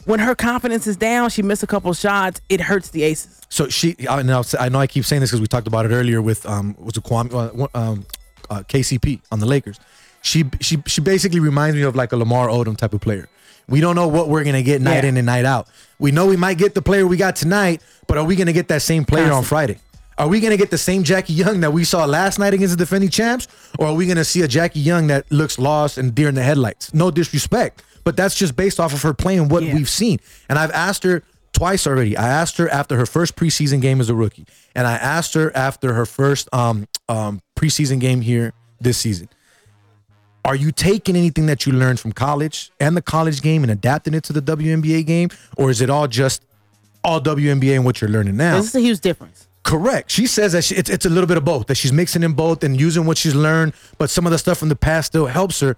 when her confidence is down, she missed a couple shots. It hurts the Aces. So she, I know, I know I keep saying this because we talked about it earlier with um, was it Kwame, uh, um, uh, KCP on the Lakers. She, she, she basically reminds me of like a Lamar Odom type of player. We don't know what we're gonna get night Yeah. in and night out. We know we might get the player we got tonight, but are we gonna get that same player on Friday? Are we gonna get the same Jackie Young that we saw last night against the defending champs, or are we gonna see a Jackie Young that looks lost and deer in the headlights? No disrespect, but that's just based off of her playing what Yeah. we've seen. And I've asked her twice already. I asked her after her first preseason game as a rookie, and I asked her after her first um, um, preseason game here this season. Are you taking anything that you learned from college and the college game and adapting it to the WNBA game, or is it all just all WNBA and what you're learning now? This is a huge difference. Correct. She says that she, it's, it's a little bit of both, that she's mixing in both and using what she's learned, but some of the stuff from the past still helps her.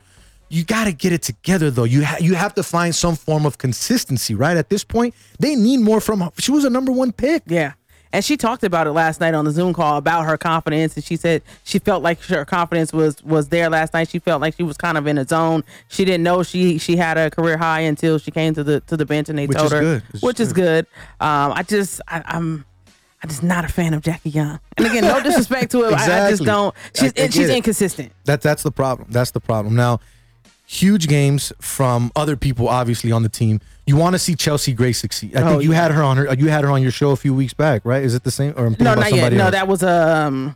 You got to get it together, though. You ha- you have to find some form of consistency, right? At this point, they need more from her. She was a number one pick. Yeah. And she talked about it last night on the Zoom call about her confidence, and she said she felt like her confidence was was there last night. She felt like she was kind of in a zone. She didn't know she she had a career high until she came to the to the bench and they Which told her, good. Which is which is good. Um, I just I, I'm. I'm just not a fan of Jackie Young. And again, no disrespect to her. I, I just don't. She's I- I she's it. inconsistent. That that's the problem. That's the problem. Now, huge games from other people, obviously on the team. You want to see Chelsea Gray succeed. I Oh, think you yeah. had her on her. You had her on your show a few weeks back, right? Is it the same? Or I'm No, not yet. somebody No, else? that was um.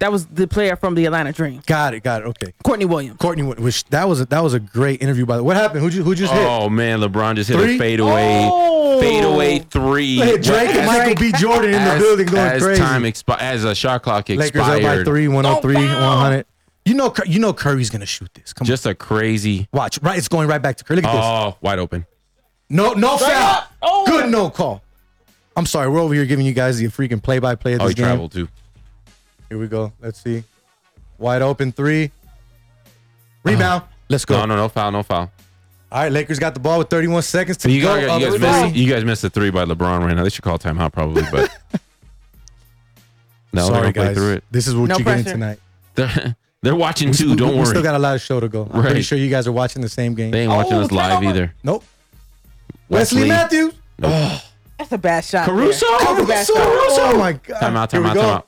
That was the player from the Atlanta Dream, Got it. Got it. Okay. Courtney Williams. Courtney, which that was a, that was a great interview. By the way, what happened? Who just who just hit? Oh man, LeBron just hit Three? a fadeaway, Oh. fadeaway three. Hey, Drake and Michael B. Jordan in the as- building going as crazy. time expi- as a shot clock expired. Lakers expired. up by three, 103, Oh, wow. 100. You know, you know Curry's gonna shoot this. Come on. Just a crazy. on, watch. Right, it's going right back to Curry. Look at this. Oh, wide open. No, no Straight foul. up. Oh. Good no call. I'm sorry, we're over here giving you guys the freaking play-by-play of Oh, this he game. traveled too. Here we go. Let's see. Wide open three. Rebound. Uh-huh. Let's go. No, no, no foul, no foul. All right, Lakers got the ball with 31 seconds to You, go. guys, you, guys three. missed, you guys missed the three by LeBron right now. They should call timeout probably, but no, Sorry, they're gonna play guys. through it. This is what No you're getting pressure. tonight. They're, they're watching We- too. we- Don't we worry. still got a lot of show to go. I'm pretty sure you guys are watching the same game. they ain't watching Oh, us live turnover. either. Nope. Wesley, Matthews. Nope. Oh. That's a bad shot. there. Caruso? That's a bad Caruso. shot. Oh my god. Timeout, Here we timeout, go. timeout.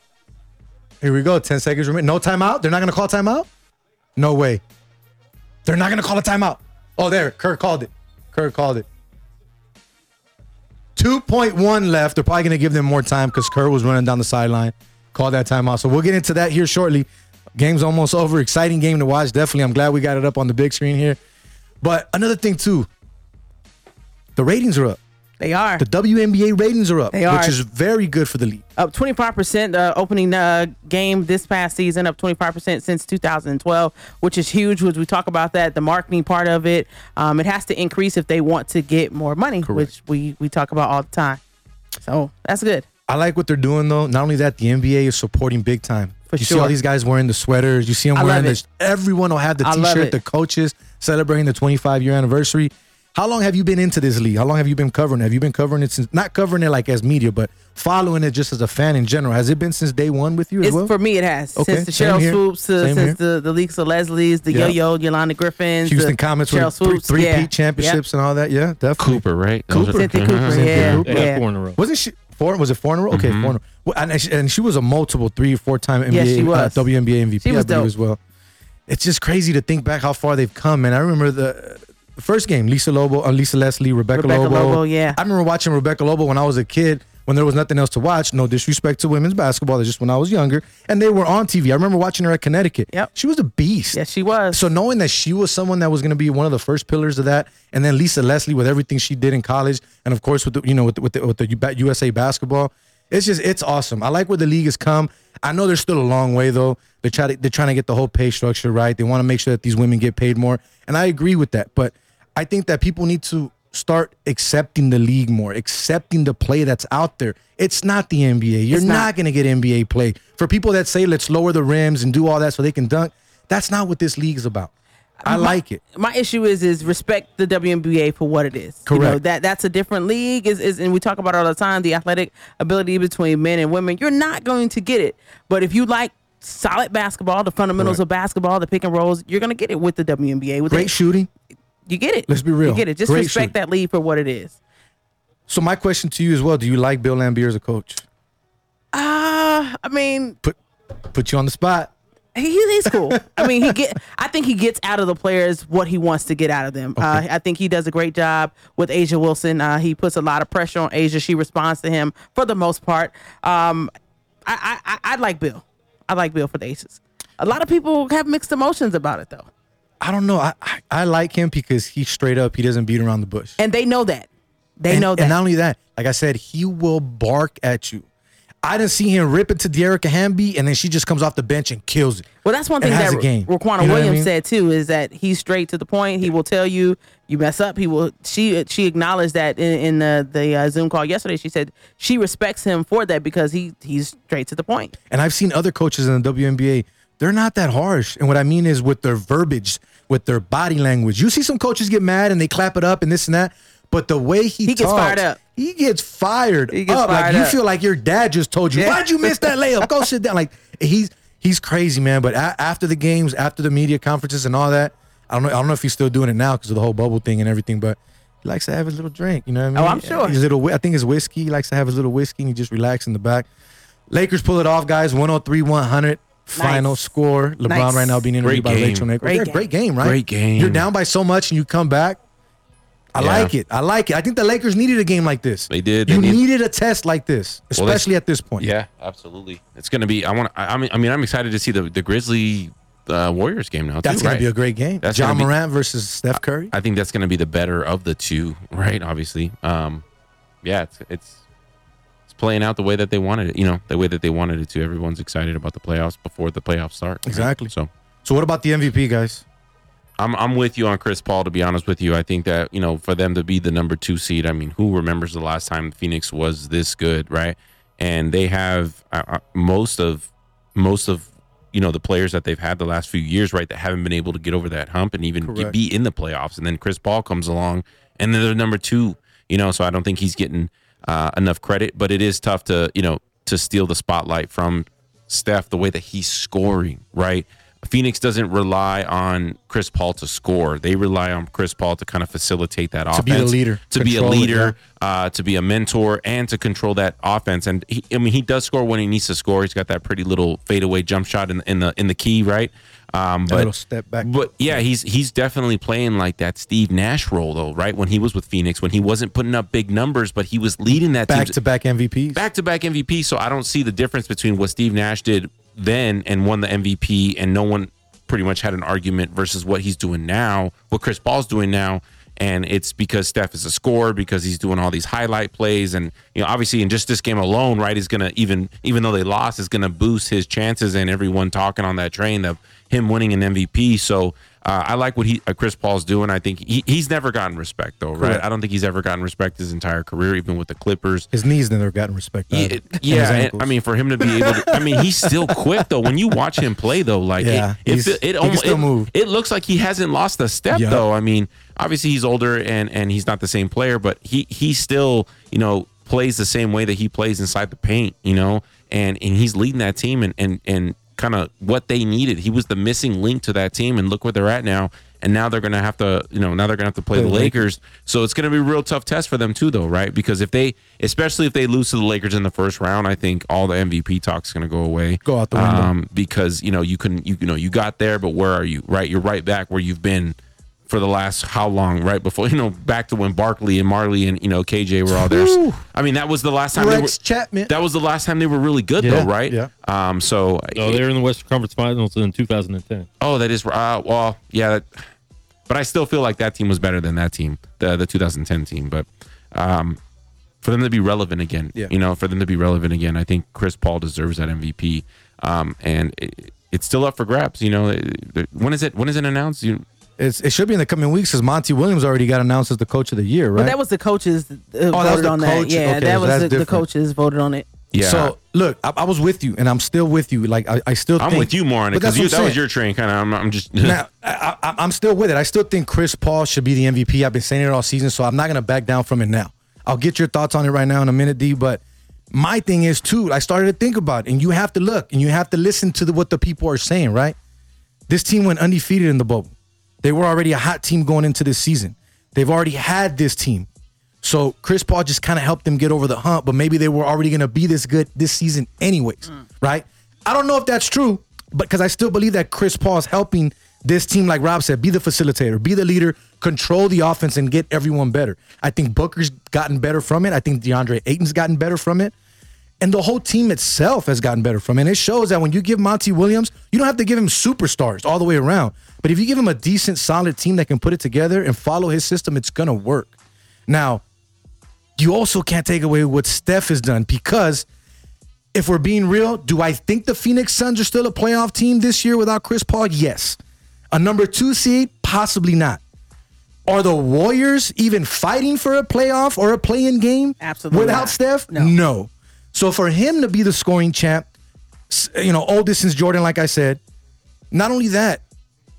Here we go. 10 seconds remaining. No timeout? They're not going to call timeout? No way. They're not going to call a timeout. Oh, there. Kerr called it. Kerr called it. 2.1 left. They're probably going to give them more time because Kerr was running down the sideline. Call that timeout. So we'll get into that here shortly. Game's almost over. Exciting game to watch. Definitely. I'm glad we got it up on the big screen here. But another thing, too, the ratings are up. They are The WNBA ratings are up, They are. which is very good for the league. up 25% uh, opening uh, game this past season, up 25% since 2012, which is huge. Which we talk about that, the marketing part of it, um, it has to increase if they want to get more money, which we we talk about all the time. So that's good. I like what they're doing though. Not only that, the NBA is supporting big time. For you see all these guys wearing the sweaters. You see them I wearing this. Everyone will have the I love T-shirt. The coaches celebrating the 25 year anniversary. How long have you been into this league? How long have you been covering? it? Have you been covering it since? Not covering it like as media, but following it just as a fan in general. Has it been since day one with you as It's well? for me. It has Okay, since the same Cheryl here. Swoopes, to, uh, Same since the the Leaks of Leslie's, the Yeah. Yo Yo, Yolanda Griffins, Houston the Comets Cheryl with three, Swoopes, three yeah. peat championships and all that. Yeah, definitely. Cooper, right? Those Cooper. are- Cynthia Cooper, Cynthia yeah, Cooper. They yeah. had four in a row. Wasn't she four? Was it four in a row? Okay, Mm-hmm. four in a row. Well, And, she, and she was a multiple three or four time NBA, Yes, she was. Uh, WNBA MVP, She was I believe dope. as well. It's just crazy to think back how far they've come, man. I remember the, the first game, Lisa Lobo, uh, Lisa Leslie, Rebecca, Rebecca Lobo. Lobo, yeah. I remember watching Rebecca Lobo when I was a kid. When there was nothing else to watch, no disrespect to women's basketball, it's just when I was younger, and they were on TV. I remember watching her at Connecticut. Yep. she was a beast. Yes, she was. So knowing that she was someone that was going to be one of the first pillars of that, and then Lisa Leslie with everything she did in college, and of course with the you know with the, with the, with the USA basketball, it's just it's awesome. I like where the league has come. I know there's still a long way though. They try to they're trying to get the whole pay structure right. They want to make sure that these women get paid more, and I agree with that. But I think that people need to start accepting the league more, accepting the play that's out there. It's not the NBA. You're not, not. going to get NBA play. For people that say let's lower the rims and do all that so they can dunk, that's not what this league is about. I like it. my issue is is respect the WNBA for what it is. You know, Correct. that that's a different league. Is is and we talk about it all the time. The athletic ability between men and women. You're not going to get it. But if you like solid basketball, the fundamentals Right. of basketball, the pick and rolls, you're gonna get it with the WNBA. With Great the, shooting. You get it. Let's be real. You get it. Just Great respect shooting. that lead for what it is. So my question to you as well: Do you like Bill Laimbeer as a coach? Ah, I mean, Put put you on the spot. he, he's cool. I mean, he get. I think he gets out of the players what he wants to get out of them. Uh, I think he does a great job with A'ja Wilson. Uh, he puts a lot of pressure on A'ja. She responds to him for the most part. Um, I, I, I, I like Bill. I like Bill for the Aces. A lot of people have mixed emotions about it though, I don't know. I, I I like him because he's straight up. He doesn't beat around the bush. and they know that. They and, know that. And not only that, like I said, he will bark at you. I didn't see him rip it to Dearica Hamby, and then she just comes off the bench and kills it. Well, that's one thing that. Riquna You know what I Williams mean? said too is that he's straight to the point. He will tell you you mess up. He will. She she acknowledged that in, in the the uh, Zoom call yesterday. She said she respects him for that because he he's straight to the point. And I've seen other coaches in the WNBA. They're not that harsh. And what I mean is with their verbiage, with their body language. You see some coaches get mad and they clap it up and this and that. But the way he, He gets fired up. He gets fired He gets up. like fired you up. feel like your dad just told you, Yeah. "Why'd you miss that layup? Go sit down." Like he's he's crazy, man. But a- after the games, after the media conferences and all that, I don't know. I don't know if he's still doing it now because of the whole bubble thing and everything. But he likes to have his little drink. You know what I oh, mean? Oh, I'm sure. His little, I think his whiskey. He likes to have his little whiskey and he just relax in the back. Lakers pull it off, guys. 103 100. Final Nice. score. LeBron Nice. right now being interviewed Great by game. Rachel Nichols. Great Yeah, game. great game, right? Great game. You're down by so much and you come back. I Yeah. like it. I like it. I think the Lakers needed a game like this. They did. You They need- needed a test like this, Well, especially at this point. Yeah, absolutely. It's gonna be. I want. I, I mean, I mean, I'm excited to see the the Grizzly uh, Warriors game now. That's too, gonna right? be a great game. That's Ja be- Morant versus Steph Curry. I think that's going to be the better of the two, right? Obviously, um, yeah, it's it's it's playing out the way that they wanted it. You know, the way that they wanted it to. Everyone's excited about the playoffs before the playoffs start. right? Exactly. So So what about the MVP, guys? I'm I'm with you on Chris Paul. To be honest with you, I think that you know for them to be the number two seed. I mean, who remembers the last time Phoenix was this good, right? And they have uh, uh, most of most of you know the players that they've had the last few years, right? That haven't been able to get over that hump and even Correct. be in the playoffs. And then Chris Paul comes along, and then they're number two. You know, so I don't think he's getting uh, enough credit. But it is tough to you know to steal the spotlight from Steph the way that he's scoring, right? Phoenix doesn't rely on Chris Paul to score. They rely on Chris Paul to kind of facilitate that offense. To be a leader. To be a leader, uh, to be a mentor, and to control that offense. And he, I mean, he does score when he needs to score. He's got that pretty little fadeaway jump shot in, in the in the key, right? Um, but little step back. But yeah, he's he's definitely playing like that Steve Nash role though, right? When he was with Phoenix, when he wasn't putting up big numbers, but he was leading that team Back to back MVPs. back to back MVP. So I don't see the difference between what Steve Nash did then and won the MVP, and no one pretty much had an argument versus what he's doing now, what Chris Paul's doing now. And it's because Steph is a scorer, because he's doing all these highlight plays, and you know, obviously, in just this game alone, right, is gonna even even though they lost, is gonna boost his chances and everyone talking on that train of him winning an MVP. So uh, I like what he uh, Chris Paul's doing. I think he, he's never gotten respect though, right? Correct. I don't think he's ever gotten respect his entire career, even with the Clippers. His knees never gotten respect. Yeah, either. it- yeah. and. I mean, for him to be able, to, I mean, he's still quick though. When you watch him play though, like Yeah, it, it, he's- fe- he it, almost it, it looks like he hasn't lost a step Yeah. though. I mean, obviously he's older and and he's not the same player, but he he still you know plays the same way that he plays inside the paint, you know, and and he's leading that team and and and kind of what they needed. He was the missing link to that team, and look where they're at now. And now they're gonna have to, you know, now they're gonna have to play the Lakers. So it's gonna be a real tough test for them too, though, right? Because if they, especially if they lose to the Lakers in the first round, I think all the MVP talk's gonna go away. Go out the window. Um, because you know you can, you, you know, you got there, but where are you? Right, you're right back where you've been for the last how long? Right before, you know, back to when Barkley and Majerle and you know KJ were all there. Whew. I mean, that was the last time they were. Rex Chapman. That was the last time they were really good, Yeah, though, right? yeah. Um. So. Oh, they were in the Western Conference Finals in 2010. Oh, that is. Uh, well, yeah. That, but I still feel like that team was better than that team, the the 2010 team. But um, for them to be relevant again, Yeah. you know, for them to be relevant again, I think Chris Paul deserves that MVP. Um, and it, it's still up for grabs. You know, when is it? When is it announced? You, It's, it should be in the coming weeks because Monty Williams already got announced as the coach of the year, right? But that was the coaches uh, was voted the on that. coach? Yeah, Okay, that so was the, the coaches voted on it. yeah. So look, I, I was with you, and I'm still with you. Like I, I still. I'm think, with you more on it because what that I'm was your train. Kind of. I'm, I'm just. now, I, I, I'm still with it. I still think Chris Paul should be the MVP. I've been saying it all season, so I'm not gonna back down from it now. I'll get your thoughts on it right now in a minute, D. But my thing is too. I started to think about, it, and you have to look and you have to listen to the, what the people are saying. Right? This team went undefeated in the bubble. They were already a hot team going into this season. They've already had this team. So Chris Paul just kind of helped them get over the hump, but maybe they were already going to be this good this season anyways, mm. right? I don't know if that's true, but because I still believe that Chris Paul is helping this team, like Rob said, be the facilitator, be the leader, control the offense, and get everyone better. I think Booker's gotten better from it. I think DeAndre Ayton's gotten better from it. And the whole team itself has gotten better from it. And it shows that when you give Monty Williams, you don't have to give him superstars all the way around. But if you give him a decent, solid team that can put it together and follow his system, it's going to work. Now, you also can't take away what Steph has done because if we're being real, do I think the Phoenix Suns are still a playoff team this year without Chris Paul? Yes. A number two seed? Possibly not. Are the Warriors even fighting for a playoff or a play-in game Absolutely without not. Steph? No. So for him to be the scoring champ, you know, oldest since Jordan, like I said, not only that,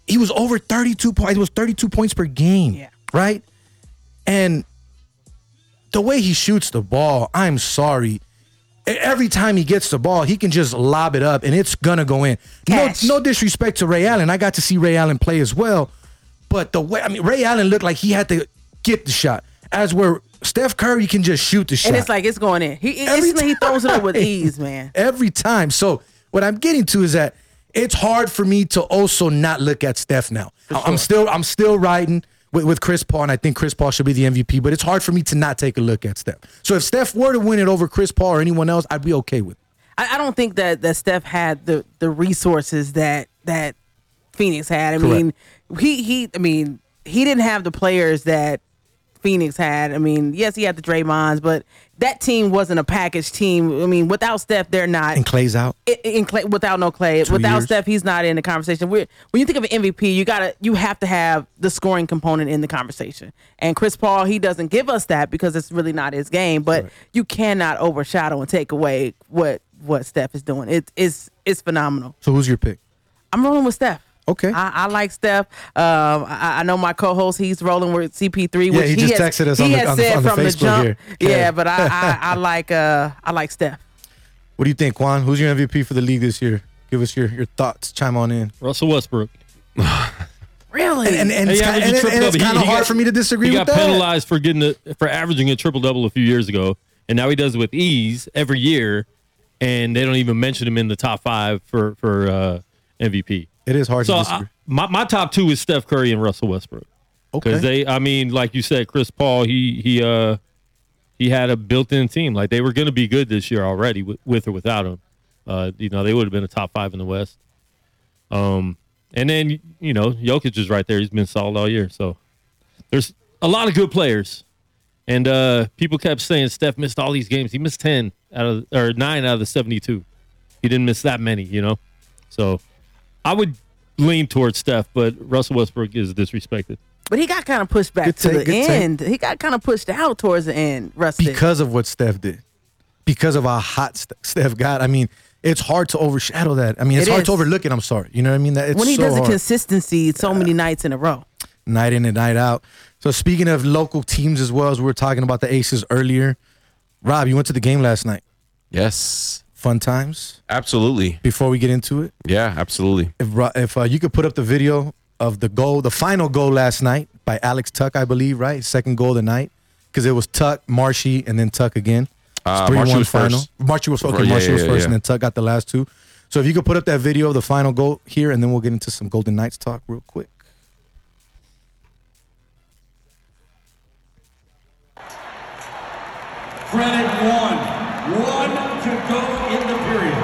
he was over 32 points. It was 32 points per game. Yeah. Right? And the way he shoots the ball, I'm sorry. Every time he gets the ball, he can just lob it up and it's gonna go in. No, Cash. no disrespect to Ray Allen. I got to see Ray Allen play as well. But the way I mean Ray Allen looked like he had to get the shot. As where Steph Curry can just shoot the shot. And it's like it's going in. He instantly he throws it up with ease, man. every time. So what I'm getting to is that it's hard for me to also not look at Steph now. I'm still I'm still riding with, with Chris Paul, and I think Chris Paul should be the MVP. But it's hard for me to not take a look at Steph. So if Steph were to win it over Chris Paul or anyone else, I'd be okay with. it. I, I don't think that that Steph had the the resources that that Phoenix had. I Correct. mean, he he. I mean, he didn't have the players that Phoenix had. I mean, yes, he had the Draymonds, but that team wasn't a package team. I mean, without Steph, they're not. And Clay's out. i- in Clay, without no Clay, Two without years. Steph, he's not in the conversation. We're, when you think of an MVP, you gotta you have to have the scoring component in the conversation. And Chris Paul, he doesn't give us that because it's really not his game. But you cannot overshadow and take away what what Steph is doing. It, it's it's phenomenal. So who's your pick? I'm rolling with Steph. Okay. I, I like Steph. Um, I, I know my co-host. He's rolling with CP3. Yeah, which he just has, texted us he on the- has on the- said on the from the jump. here. Yeah, Yeah. but I, I, I like uh, I like Steph. What do you think, Juan? Who's your MVP for the league this year? Give us your, your thoughts. Chime on in. Russell Westbrook. Really? And, and, and it's, He kind, and, it- and it's kind of hard got- for me to disagree with that. He got penalized for getting the, for averaging a triple double a few years ago, and now he does it with ease every year, and they don't even mention him in the top five for for uh, MVP. It is hard So to I, my my top two is Steph Curry and Russell Westbrook Okay. because they, I mean, like you said, Chris Paul, he he uh he had a built-in team. Like they were going to be good this year already with, with or without him. Uh, you know, they would have been a top five in the West. Um, and then you know, Jokic is right there. He's been solid all year. So there's a lot of good players. And uh, people kept saying Steph missed all these games. He missed ten out of or nine out of the seventy-two. He didn't miss that many, you know. So I would lean towards Steph, but Russell Westbrook is disrespected. But he got kind of pushed back Good to take, the good take. end. He got kind of pushed out towards the end. Russell. because of what Steph did, because of how hot St- Steph got. I mean, it's hard to overshadow that. I mean, it's It hard is. to overlook it. I'm sorry. You know what I mean? That it's when he so does a hard. consistency so many nights in a row. night in and night out. So speaking of local teams as well as we were talking about the Aces earlier, Rob, you went to the game last night. Yes, Fun times. absolutely. Before we get into it, Yeah, absolutely. if if uh, you could put up the video of the goal, the final goal last night by Alex Tuch, I believe, right? Second goal of the night because it was Tuch, Marshy, and then Tuch again. Uh, 3-1 Marshy was final. first. Marshy was okay. Yeah, Marshy yeah, was yeah, first, yeah. and then Tuch got the last two. So if you could put up that video of the final goal here, and then we'll get into some Golden Knights talk real quick. Credit one. One to go in the period.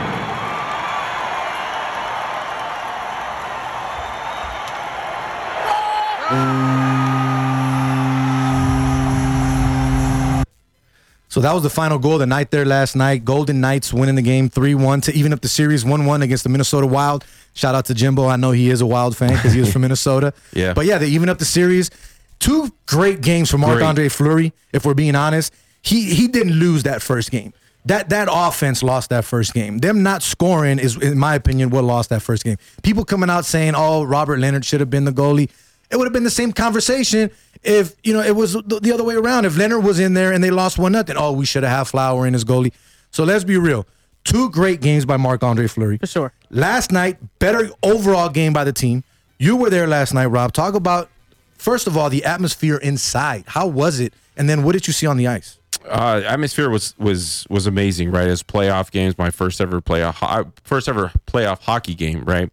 So that was the final goal of the night there last night. Golden Knights winning the game 3 1 to even up the series 1 1 against the Minnesota Wild. Shout out to Jimbo. I know he is a Wild fan because he is from Minnesota. Yeah. But yeah, they even up the series. Two great games for Marc Andre Fleury, if we're being honest. He he didn't lose that first game. That that offense lost that first game. Them not scoring is, in my opinion, what lost that first game. People coming out saying, "Oh, Robin Lehner should have been the goalie." It would have been the same conversation if you know it was the, the other way around. If Lehner was in there and they lost one nothing, oh, we should have had Flower in as goalie. So let's be real. Two great games by Marc Andre Fleury. For sure. Last night, better overall game by the team. You were there last night, Rob. Talk about first of all the atmosphere inside. How was it? And then what did you see on the ice? Uh, atmosphere was was was amazing, right? As playoff games, my first ever playoff first ever playoff hockey game, right?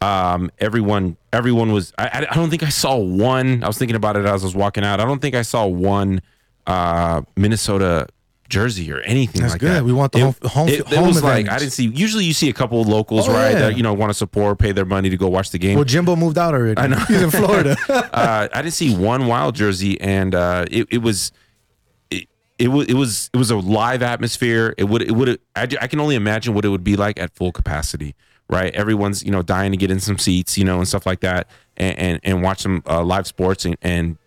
Um, everyone everyone was. I, I don't think I saw one. I was thinking about it as I was walking out. I don't think I saw one uh, Minnesota jersey or anything That's like good. that. We want the It- home- home- It, it home was like I didn't see. Usually, you see a couple of locals, Oh, right? yeah. That you know want to support, pay their money to go watch the game. Well, Jimbo moved out already. I know. He's in Florida. uh, I didn't see one wild jersey, and uh, it, it was it, was it was it was a live atmosphere. It would it would I, I can only imagine what it would be like at full capacity. Right, everyone's you know dying to get in some seats, you know, and stuff like that, and and, and watch some uh, live sports and, and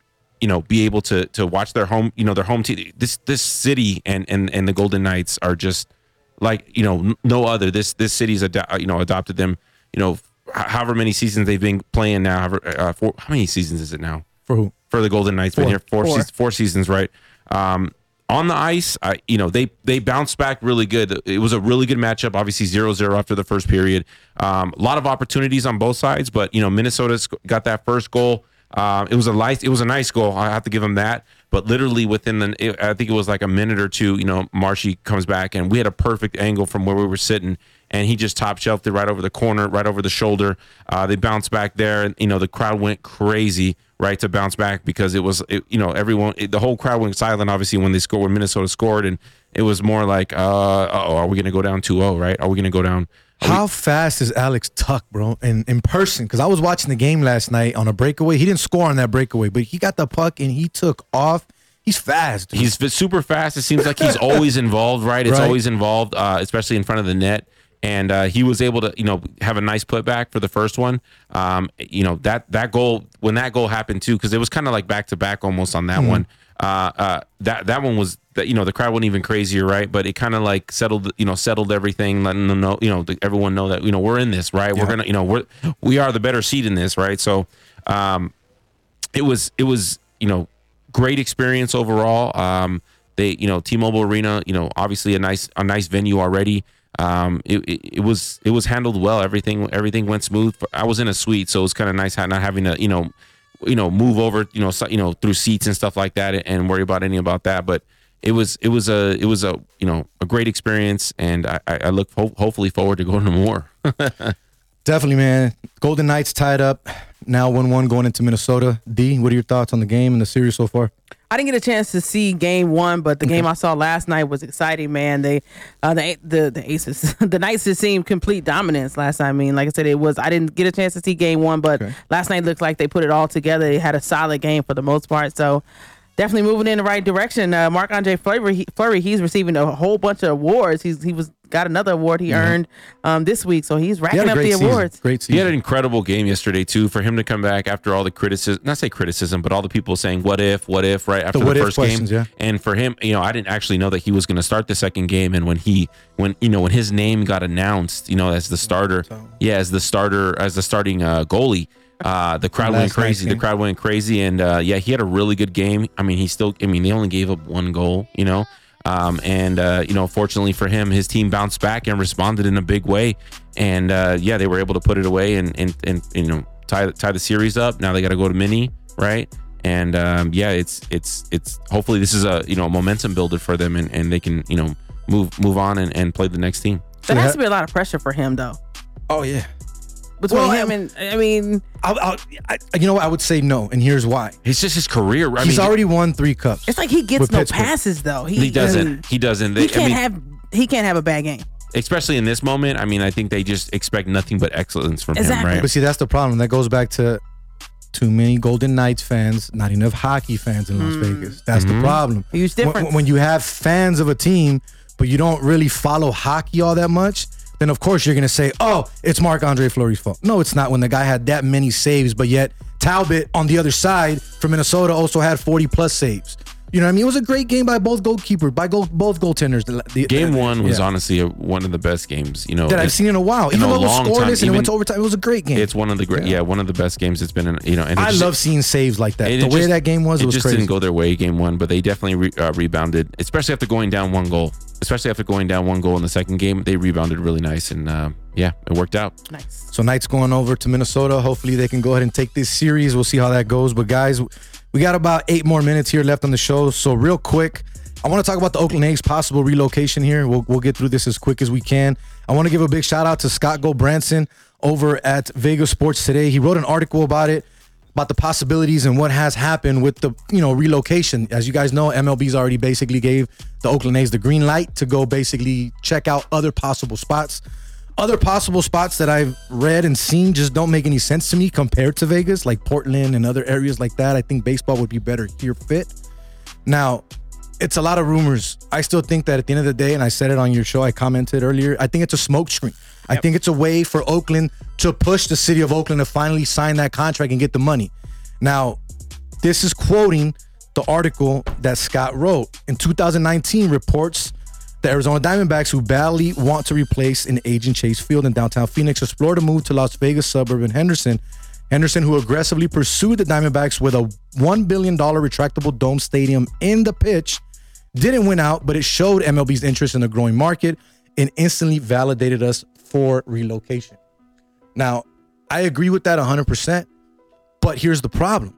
you know be able to to watch their home you know their home team. This this city and and and the Golden Knights are just like you know no other. This this city's ado- uh, you know adopted them. You know, h- however many seasons they've been playing now. However, uh, four, how many seasons is it now? For who? for the Golden Knights. Been here four Four. seasons, four seasons, right? Um, on the ice, I, you know, they they bounced back really good. It was a really good matchup. Obviously, 0-0 after the first period. Um, a lot of opportunities on both sides, but you know, Minnesota got that first goal. Um, it was a nice, it was a nice goal. I have to give them that. But literally within the, it, I think it was like a minute or two. You know, Marshy comes back, and we had a perfect angle from where we were sitting, and he just top shelved it right over the corner, right over the shoulder. Uh, they bounced back there, and you know, the crowd went crazy right to bounce back because it was it, you know everyone it, the whole crowd went silent obviously when they scored when Minnesota scored and it was more like uh oh are we going to go down 2-0 right are we going to go down are we- How fast is Alex Tuch, bro, in, in person? Because I was watching the game last night on a breakaway. He didn't score on that breakaway, but he got the puck and he took off. He's fast. Dude. He's super fast. It seems like he's always involved, right? It's Right. always involved, uh, especially in front of the net. And uh, he was able to, you know, have a nice putback for the first one. Um, you know that that goal when that goal happened too, because it was kind of like back to back almost on that Mhm. one. Uh, uh, that that one was that you know the crowd wasn't even crazier, right? But it kind of like settled, you know, settled everything, letting them know, you know, the, everyone know that you know we're in this, right? We're gonna, you know, we're we are the better seed in this, right? So, um, it was it was you know great experience overall. Um, they you know T-Mobile Arena, you know obviously a nice a nice venue already. Um, it, it, it was it was handled well. Everything everything went smooth. I was in a suite, so it was kind of nice not having to you know you know move over you know so, you know through seats and stuff like that and worry about any about that. But it was it was a it was a you know a great experience, and I, I look ho- hopefully forward to going to more. Definitely, man. Golden Knights tied up. Now 1 1 going into Minnesota. D, what are your thoughts on the game and the series so far? I didn't get a chance to see game one, but the game I saw last night was exciting, man. They, uh, the the the Aces, the Knights just seemed complete dominance last night. I mean, like I said, it was. I didn't get a chance to see game one, but last night looked like they put it all together. They had a solid game for the most part. So. Definitely moving in the right direction. Uh, Marc Andre Fleury, he, Fleury, he's receiving a whole bunch of awards. He's he was got another award he Mhm. earned um, this week, so he's racking up the awards. Great He had an incredible game yesterday too. For him to come back after all the criticism, not say criticism, but all the people saying "what if, what if," right after the, what if first game. yeah. And for him, you know, I didn't actually know that he was going to start the second game. And when he, when you know, when his name got announced, you know, as the starter, yeah, as the starter, as the starting uh, goalie. Uh, the crowd went Last night's crazy. The crowd went crazy, and uh, yeah, he had a really good game. I mean, he still. I mean, they only gave up one goal, you know, um, and uh, you know, fortunately for him, his team bounced back and responded in a big way, and uh, yeah, they were able to put it away and and and you know tie tie the series up. Now they got to go to mini, right? And um, yeah, it's it's it's hopefully this is a you know momentum builder for them, and, and they can you know move move on and, and play the next team. There has to be a lot of pressure for him, though. Oh yeah. Between Well, him and I mean, I'll, I'll, I, you know what? I would say no, and here's why. It's just his career. I He's mean, already won three cups. it's like he gets no Pittsburgh. passes though. He, he doesn't. He doesn't. They, He can't I mean, have. He can't have a bad game. especially in this moment. I mean, I think they just expect nothing but excellence from him, right? But see, that's the problem. That goes back to too many Golden Knights fans, not enough hockey fans in Las Vegas. That's Mhm. the problem. Huge When- When, you have fans of a team, but you don't really follow hockey all that much, then of course you're gonna say, "Oh, it's Marc Andre Fleury's fault." No, it's not. When the guy had that many saves, but yet Talbot on the other side from Minnesota also had 40 plus saves. You know what I mean? It was a great game by both goalkeepers, by goal, both goaltenders. The- the- Game one was yeah. honestly a, one of the best games, you know, that I've seen in a while. in Even a though it was scoreless time. and it went to overtime, it was a great game. It's one of the great, yeah. one of the best games it's been in, you know. And I just- love seeing saves like that. The way just- that game was, it, was just crazy. didn't go their way game one, but they definitely re, uh, rebounded, especially after going down one goal. Especially after going down one goal in the second game, they rebounded really nice, and uh, yeah, it worked out. Nice. So Knights going over to Minnesota. Hopefully they can go ahead and take this series. We'll see how that goes. But guys, we got about eight more minutes here left on the show. So real quick, I want to talk about the Oakland A's possible relocation here. We'll, we'll get through this as quick as we can. I want to give a big shout out to Scott Gulbransen over at Vegas Sports today. He wrote an article about it, about the possibilities and what has happened with the you know relocation. As you guys know, MLB's already basically gave the Oakland A's the green light to go basically check out other possible spots. Other possible spots that I've read and seen just don't make any sense to me compared to Vegas, like Portland and other areas like that. I think baseball would be better here fit. Now, it's a lot of rumors. I still think that at the end of the day, and I said it on your show, I commented earlier, I think it's a smokescreen. I think it's a way for Oakland to push the city of Oakland to finally sign that contract and get the money. Now, this is quoting the article that Scott wrote. In 2019, reports the Arizona Diamondbacks, who badly want to replace an aging Chase Field in downtown Phoenix, explored a move to Las Vegas suburban Henderson. Henderson, who aggressively pursued the Diamondbacks with a $1 billion retractable dome stadium in the pitch, didn't win out, but it showed MLB's interest in the growing market and instantly validated us for relocation. Now, I agree with that 100%, but here's the problem.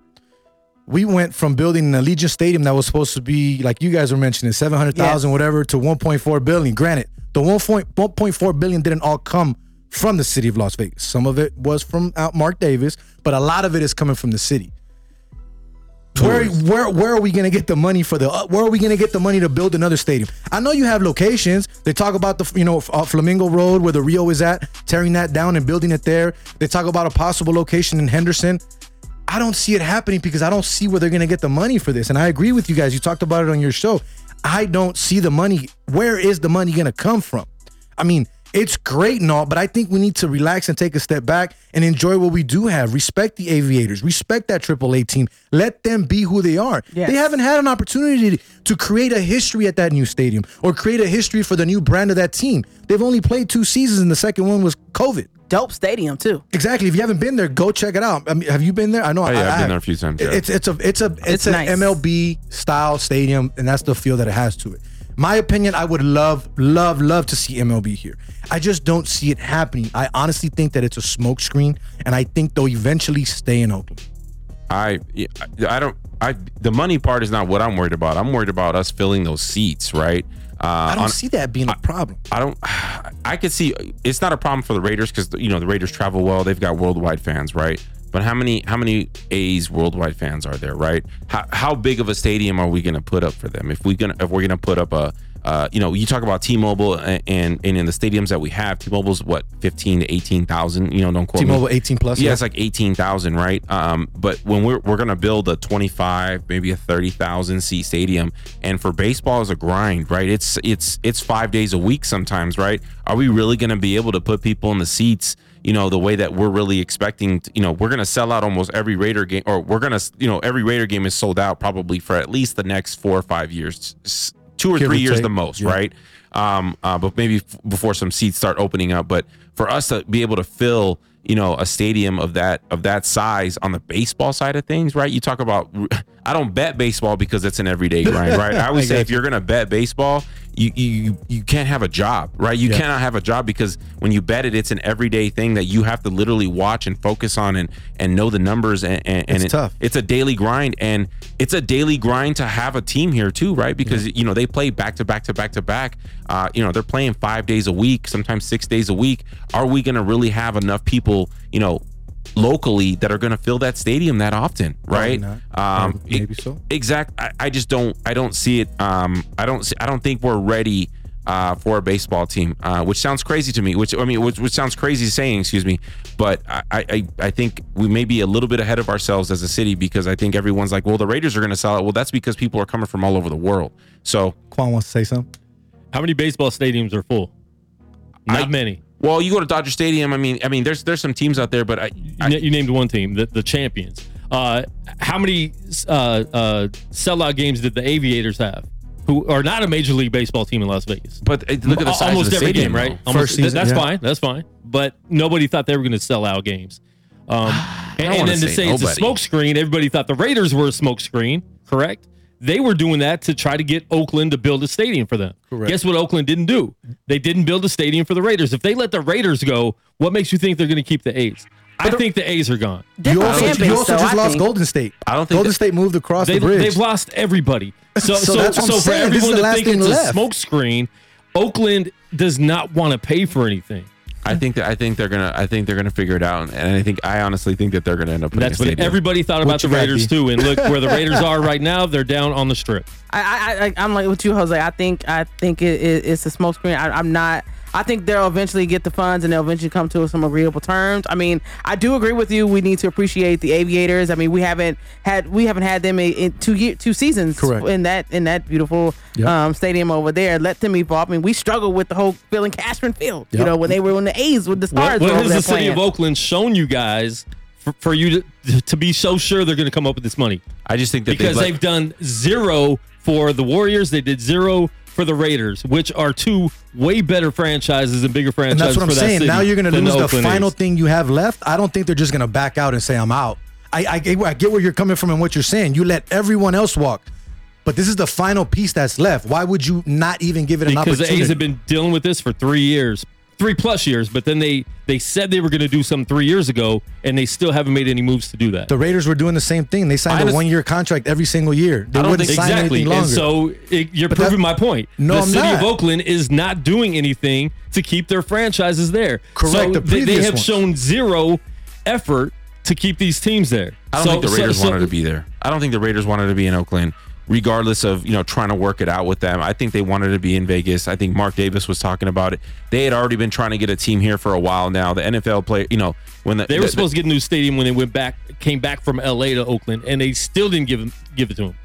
We went from building an Allegiant Stadium that was supposed to be, like you guys were mentioning, 700,000, whatever, to 1.4 billion. Granted, the 1.4 billion didn't all come from the city of Las Vegas. Some of it was from out Mark Davis, but a lot of it is coming from the city. Where, where where are we gonna get the money for the? Uh, where are we gonna get the money to build another stadium? I know you have locations. They talk about the you know uh, Flamingo Road where the Rio is at, tearing that down and building it there. They talk about a possible location in Henderson. I don't see it happening because I don't see where they're going to get the money for this. And I agree with you guys. You talked about it on your show. I don't see the money. Where is the money going to come from? I mean, it's great and all, but I think we need to relax and take a step back and enjoy what we do have. Respect the aviators, respect that AAA team. Let them be who they are. Yes. They haven't had an opportunity to create a history at that new stadium or create a history for the new brand of that team. They've only played two seasons, and the second one was COVID. Dope stadium too. Exactly. If you haven't been there, go check it out. I mean, have you been there? I know. Oh, yeah, I, I've been have. there a few times, yeah. It's it's a it's a it's, It's an nice. MLB style stadium, and that's the feel that it has to it. My opinion, I would love, love, love to see MLB here. I just don't see it happening. I honestly think that it's a smokescreen, and I think they'll eventually stay in Oakland. I I don't I the money part is not what I'm worried about. I'm worried about us filling those seats, right? Uh, I don't on- see that being a problem. I don't. I could see it's not a problem for the Raiders because you know the Raiders travel well. They've got worldwide fans, right? But how many how many A's worldwide fans are there, right? How how big of a stadium are we going to put up for them? If we gonna if we're going to put up a uh, you know, you talk about T-Mobile and, and and in the stadiums that we have, T-Mobile's what fifteen to eighteen thousand. You know, don't quote me. T-Mobile 18 plus. Yeah, it's like eighteen thousand, right? Um, but when we're we're gonna build a twenty five, maybe a thirty thousand seat stadium, and for baseball is a grind, right? It's it's it's five days a week sometimes, right? Are we really gonna be able to put people in the seats? You know, the way that we're really expecting. To, you know, we're gonna sell out almost every Raider game, or we're gonna, you know, every Raider game is sold out probably for at least the next four or five years, two or Give or three years take, the most, yeah. right? um, uh, but maybe f- before some seats start opening up. But for us to be able to fill, you know, a stadium of that of that size on the baseball side of things, right? You talk about. I don't bet baseball because it's an everyday grind, right? I always I say if you're gonna bet baseball. You, you you can't have a job, right? You Yeah. cannot have a job because when you bet it, it's an everyday thing that you have to literally watch and focus on and and know the numbers and and, and It's it- tough. it's a daily grind and it's a daily grind to have a team here too right because you know they play back to back to back to back uh, you know they're playing five days a week sometimes six days a week are we going to really have enough people you know locally that are going to fill that stadium that often right um Probably- maybe so. exact I, I just don't i don't see it um i don't see, i don't think we're ready uh, for a baseball team, uh, which sounds crazy to me. Which I mean, which, which sounds crazy saying, excuse me, but I, I I think we may be a little bit ahead of ourselves as a city because I think everyone's like, well, the Raiders are going to sell it. Well, that's because people are coming from all over the world. So, Quan wants to say something. How many baseball stadiums are full? Not I- many. Well, you go to Dodger Stadium. I mean, I mean, there's there's some teams out there, but I, You, I you named one team, the, the champions. Uh, how many uh, uh, sellout games did the Aviators have? Who are not a major league baseball team in Las Vegas? but uh, look at the size almost of the every stadium, game, right? Almost, First season, that's yeah. fine. That's fine. But nobody thought they were going to sell out games. Um, and, and wanna then to say say it's a nobody. smoke screen, everybody thought the Raiders were a smoke screen, correct? They were doing that to try to get Oakland to build a stadium for them. Correct. Guess what Oakland didn't do? They didn't build a stadium for the Raiders. If they let the Raiders go, what makes you think they're going to keep the A's? I think the A's are gone. You also, fan you base, also though, just I lost think. Golden State. I don't think Golden that- State moved across They, the bridge. they've lost everybody. So, So so, that's what so I'm for saying. Everyone to think it's a left. smoke screen, Oakland does not want to pay for anything. I think that I think they're gonna I think they're gonna figure it out, and I think I honestly think that they're gonna end up. putting That's a what stadium. everybody thought What about the Raiders D? too. And look where the Raiders are right now. They're down on the strip. I, I, I I'm like with you, Jose. I think I think it, it, it's a smokescreen. I, I'm not. I think they'll eventually get the funds and they'll eventually come to some agreeable terms. I mean, I do agree with you. We need to appreciate the Aviators. I mean, we haven't had we haven't had them in, in two year two seasons Correct. in that in that beautiful Yep. um, stadium over there. Let them evolve. I mean, we struggled with the whole filling Cashman Field. You know, when they were when the A's with the stars. what were over has the city playing. of Oakland shown you guys for, for you to to be so sure they're going to come up with this money? I just think that Because they've, they've done zero for the Warriors. They did zero for the Raiders, which are two way better franchises and bigger and franchises. that's what I'm saying. Now you're going to lose the, Oakland final thing you have left. I don't think they're just going to back out and say I'm out. I, I, get- I get where you're coming from and what you're saying. You let everyone else walk, but this is the final piece that's left. Why would you not even give it an because the opportunity? A's have been dealing with this for three years, three plus years. But then they they said they were going to do some three years ago, and they still haven't made any moves to do that. the Raiders were doing the same thing. They I signed a one year contract every single year. They I don't wouldn't think- sign exactly, anything and so it, you're But proving that- my point. No, the I'm city not. of Oakland is not doing anything to keep their franchises there. Correct, So the they, they have ones. shown zero effort to keep these teams there. I don't So- think the so- Raiders so- wanted to be there. I don't think the Raiders wanted to be in Oakland. Regardless of you know trying to work it out with them. I think they wanted to be in Vegas. I think Mark Davis was talking about it. They had already been trying to get a team here for a while now. The NFL player, you know, when the, They were the- supposed to get a new stadium when they went back, came back from L.A. to Oakland, and they still didn't give him, give it to him.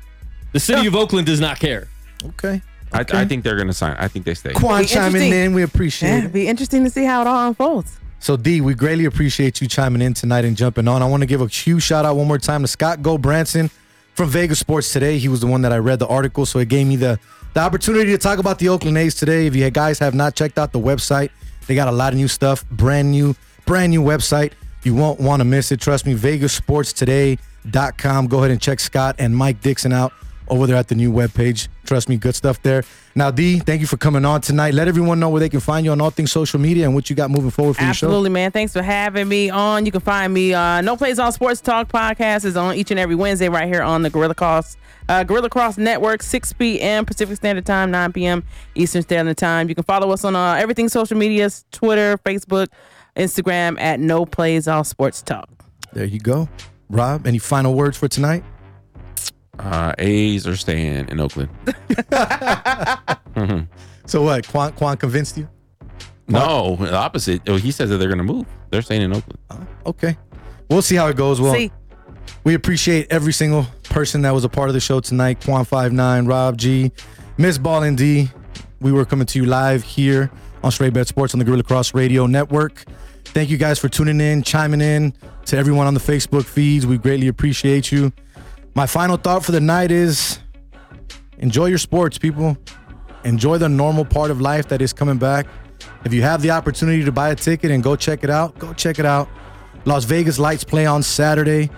The city of Oakland does not care. Okay. I, I think they're going to sign. I think they stay. Quan Be chiming interesting. in. We appreciate Yeah, it. it'd be interesting to see how it all unfolds. So D, we greatly appreciate you chiming in tonight and jumping on. I want to give a huge shout out one more time to Scott Gulbransen from Vegas Sports Today. He was the one that I read the article, so it gave me the the opportunity to talk about the Oakland A's today. If you guys have not checked out the website, they got a lot of new stuff, brand new, brand new website. You won't want to miss it. Trust me, VegasSportsToday.com. Go ahead and check Scott and Mike Dixon out over there at the new webpage. Trust me, good stuff there. Now, D, thank you for coming on tonight. Let everyone know where they can find you on all things social media and what you got moving forward for your show. Absolutely, man. Thanks for having me on. You can find me uh No Plays on Sports Talk podcast is on each and every Wednesday right here on the Guerilla Cross uh, Guerilla Cross Network, 6 p.m. Pacific Standard Time, 9 p.m. Eastern Standard Time. You can follow us on uh, everything social media, Twitter, Facebook, Instagram at No Plays All Sports Talk. There you go. Rob, any final words for tonight? Uh, A's are staying in Oakland. Mhm. So what? Quan, Quan convinced you? No, the opposite. Oh, he says that they're going to move. They're staying in Oakland. Okay. We'll see how it goes. Well, See, we appreciate every single person that was a part of the show tonight. Quan Five Nine, Rob G, Miss Ballin D. We were coming to you live here on Straight Bet Sports on the Guerilla Cross Radio Network. Thank you guys for tuning in, chiming in to everyone on the Facebook feeds. We greatly appreciate you. My final thought for the night is enjoy your sports, people. Enjoy the normal part of life that is coming back. If you have the opportunity to buy a ticket and go check it out, go check it out. Las Vegas Lights play on Saturday.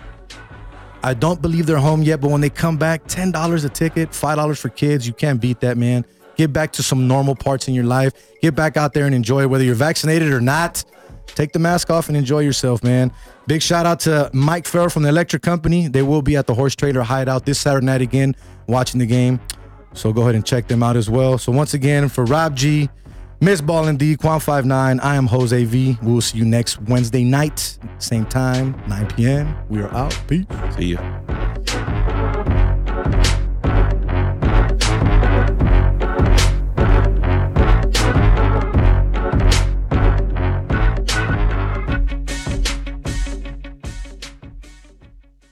I don't believe they're home yet, but when they come back, $10 a ticket, $5 for kids. You can't beat that, man. Get back to some normal parts in your life. Get back out there and enjoy it, whether you're vaccinated or not. Take the mask off and enjoy yourself, man. Big shout out to Mike Farrell from the Electric Company. They will be at the Horse Trader Hideout this Saturday night again, watching the game. So go ahead and check them out as well. So once again, for Rob G, Miss Ballin D, Quan59, I am Jose V. We will see you next Wednesday night, same time, 9 p.m. We are out. Peace. See you.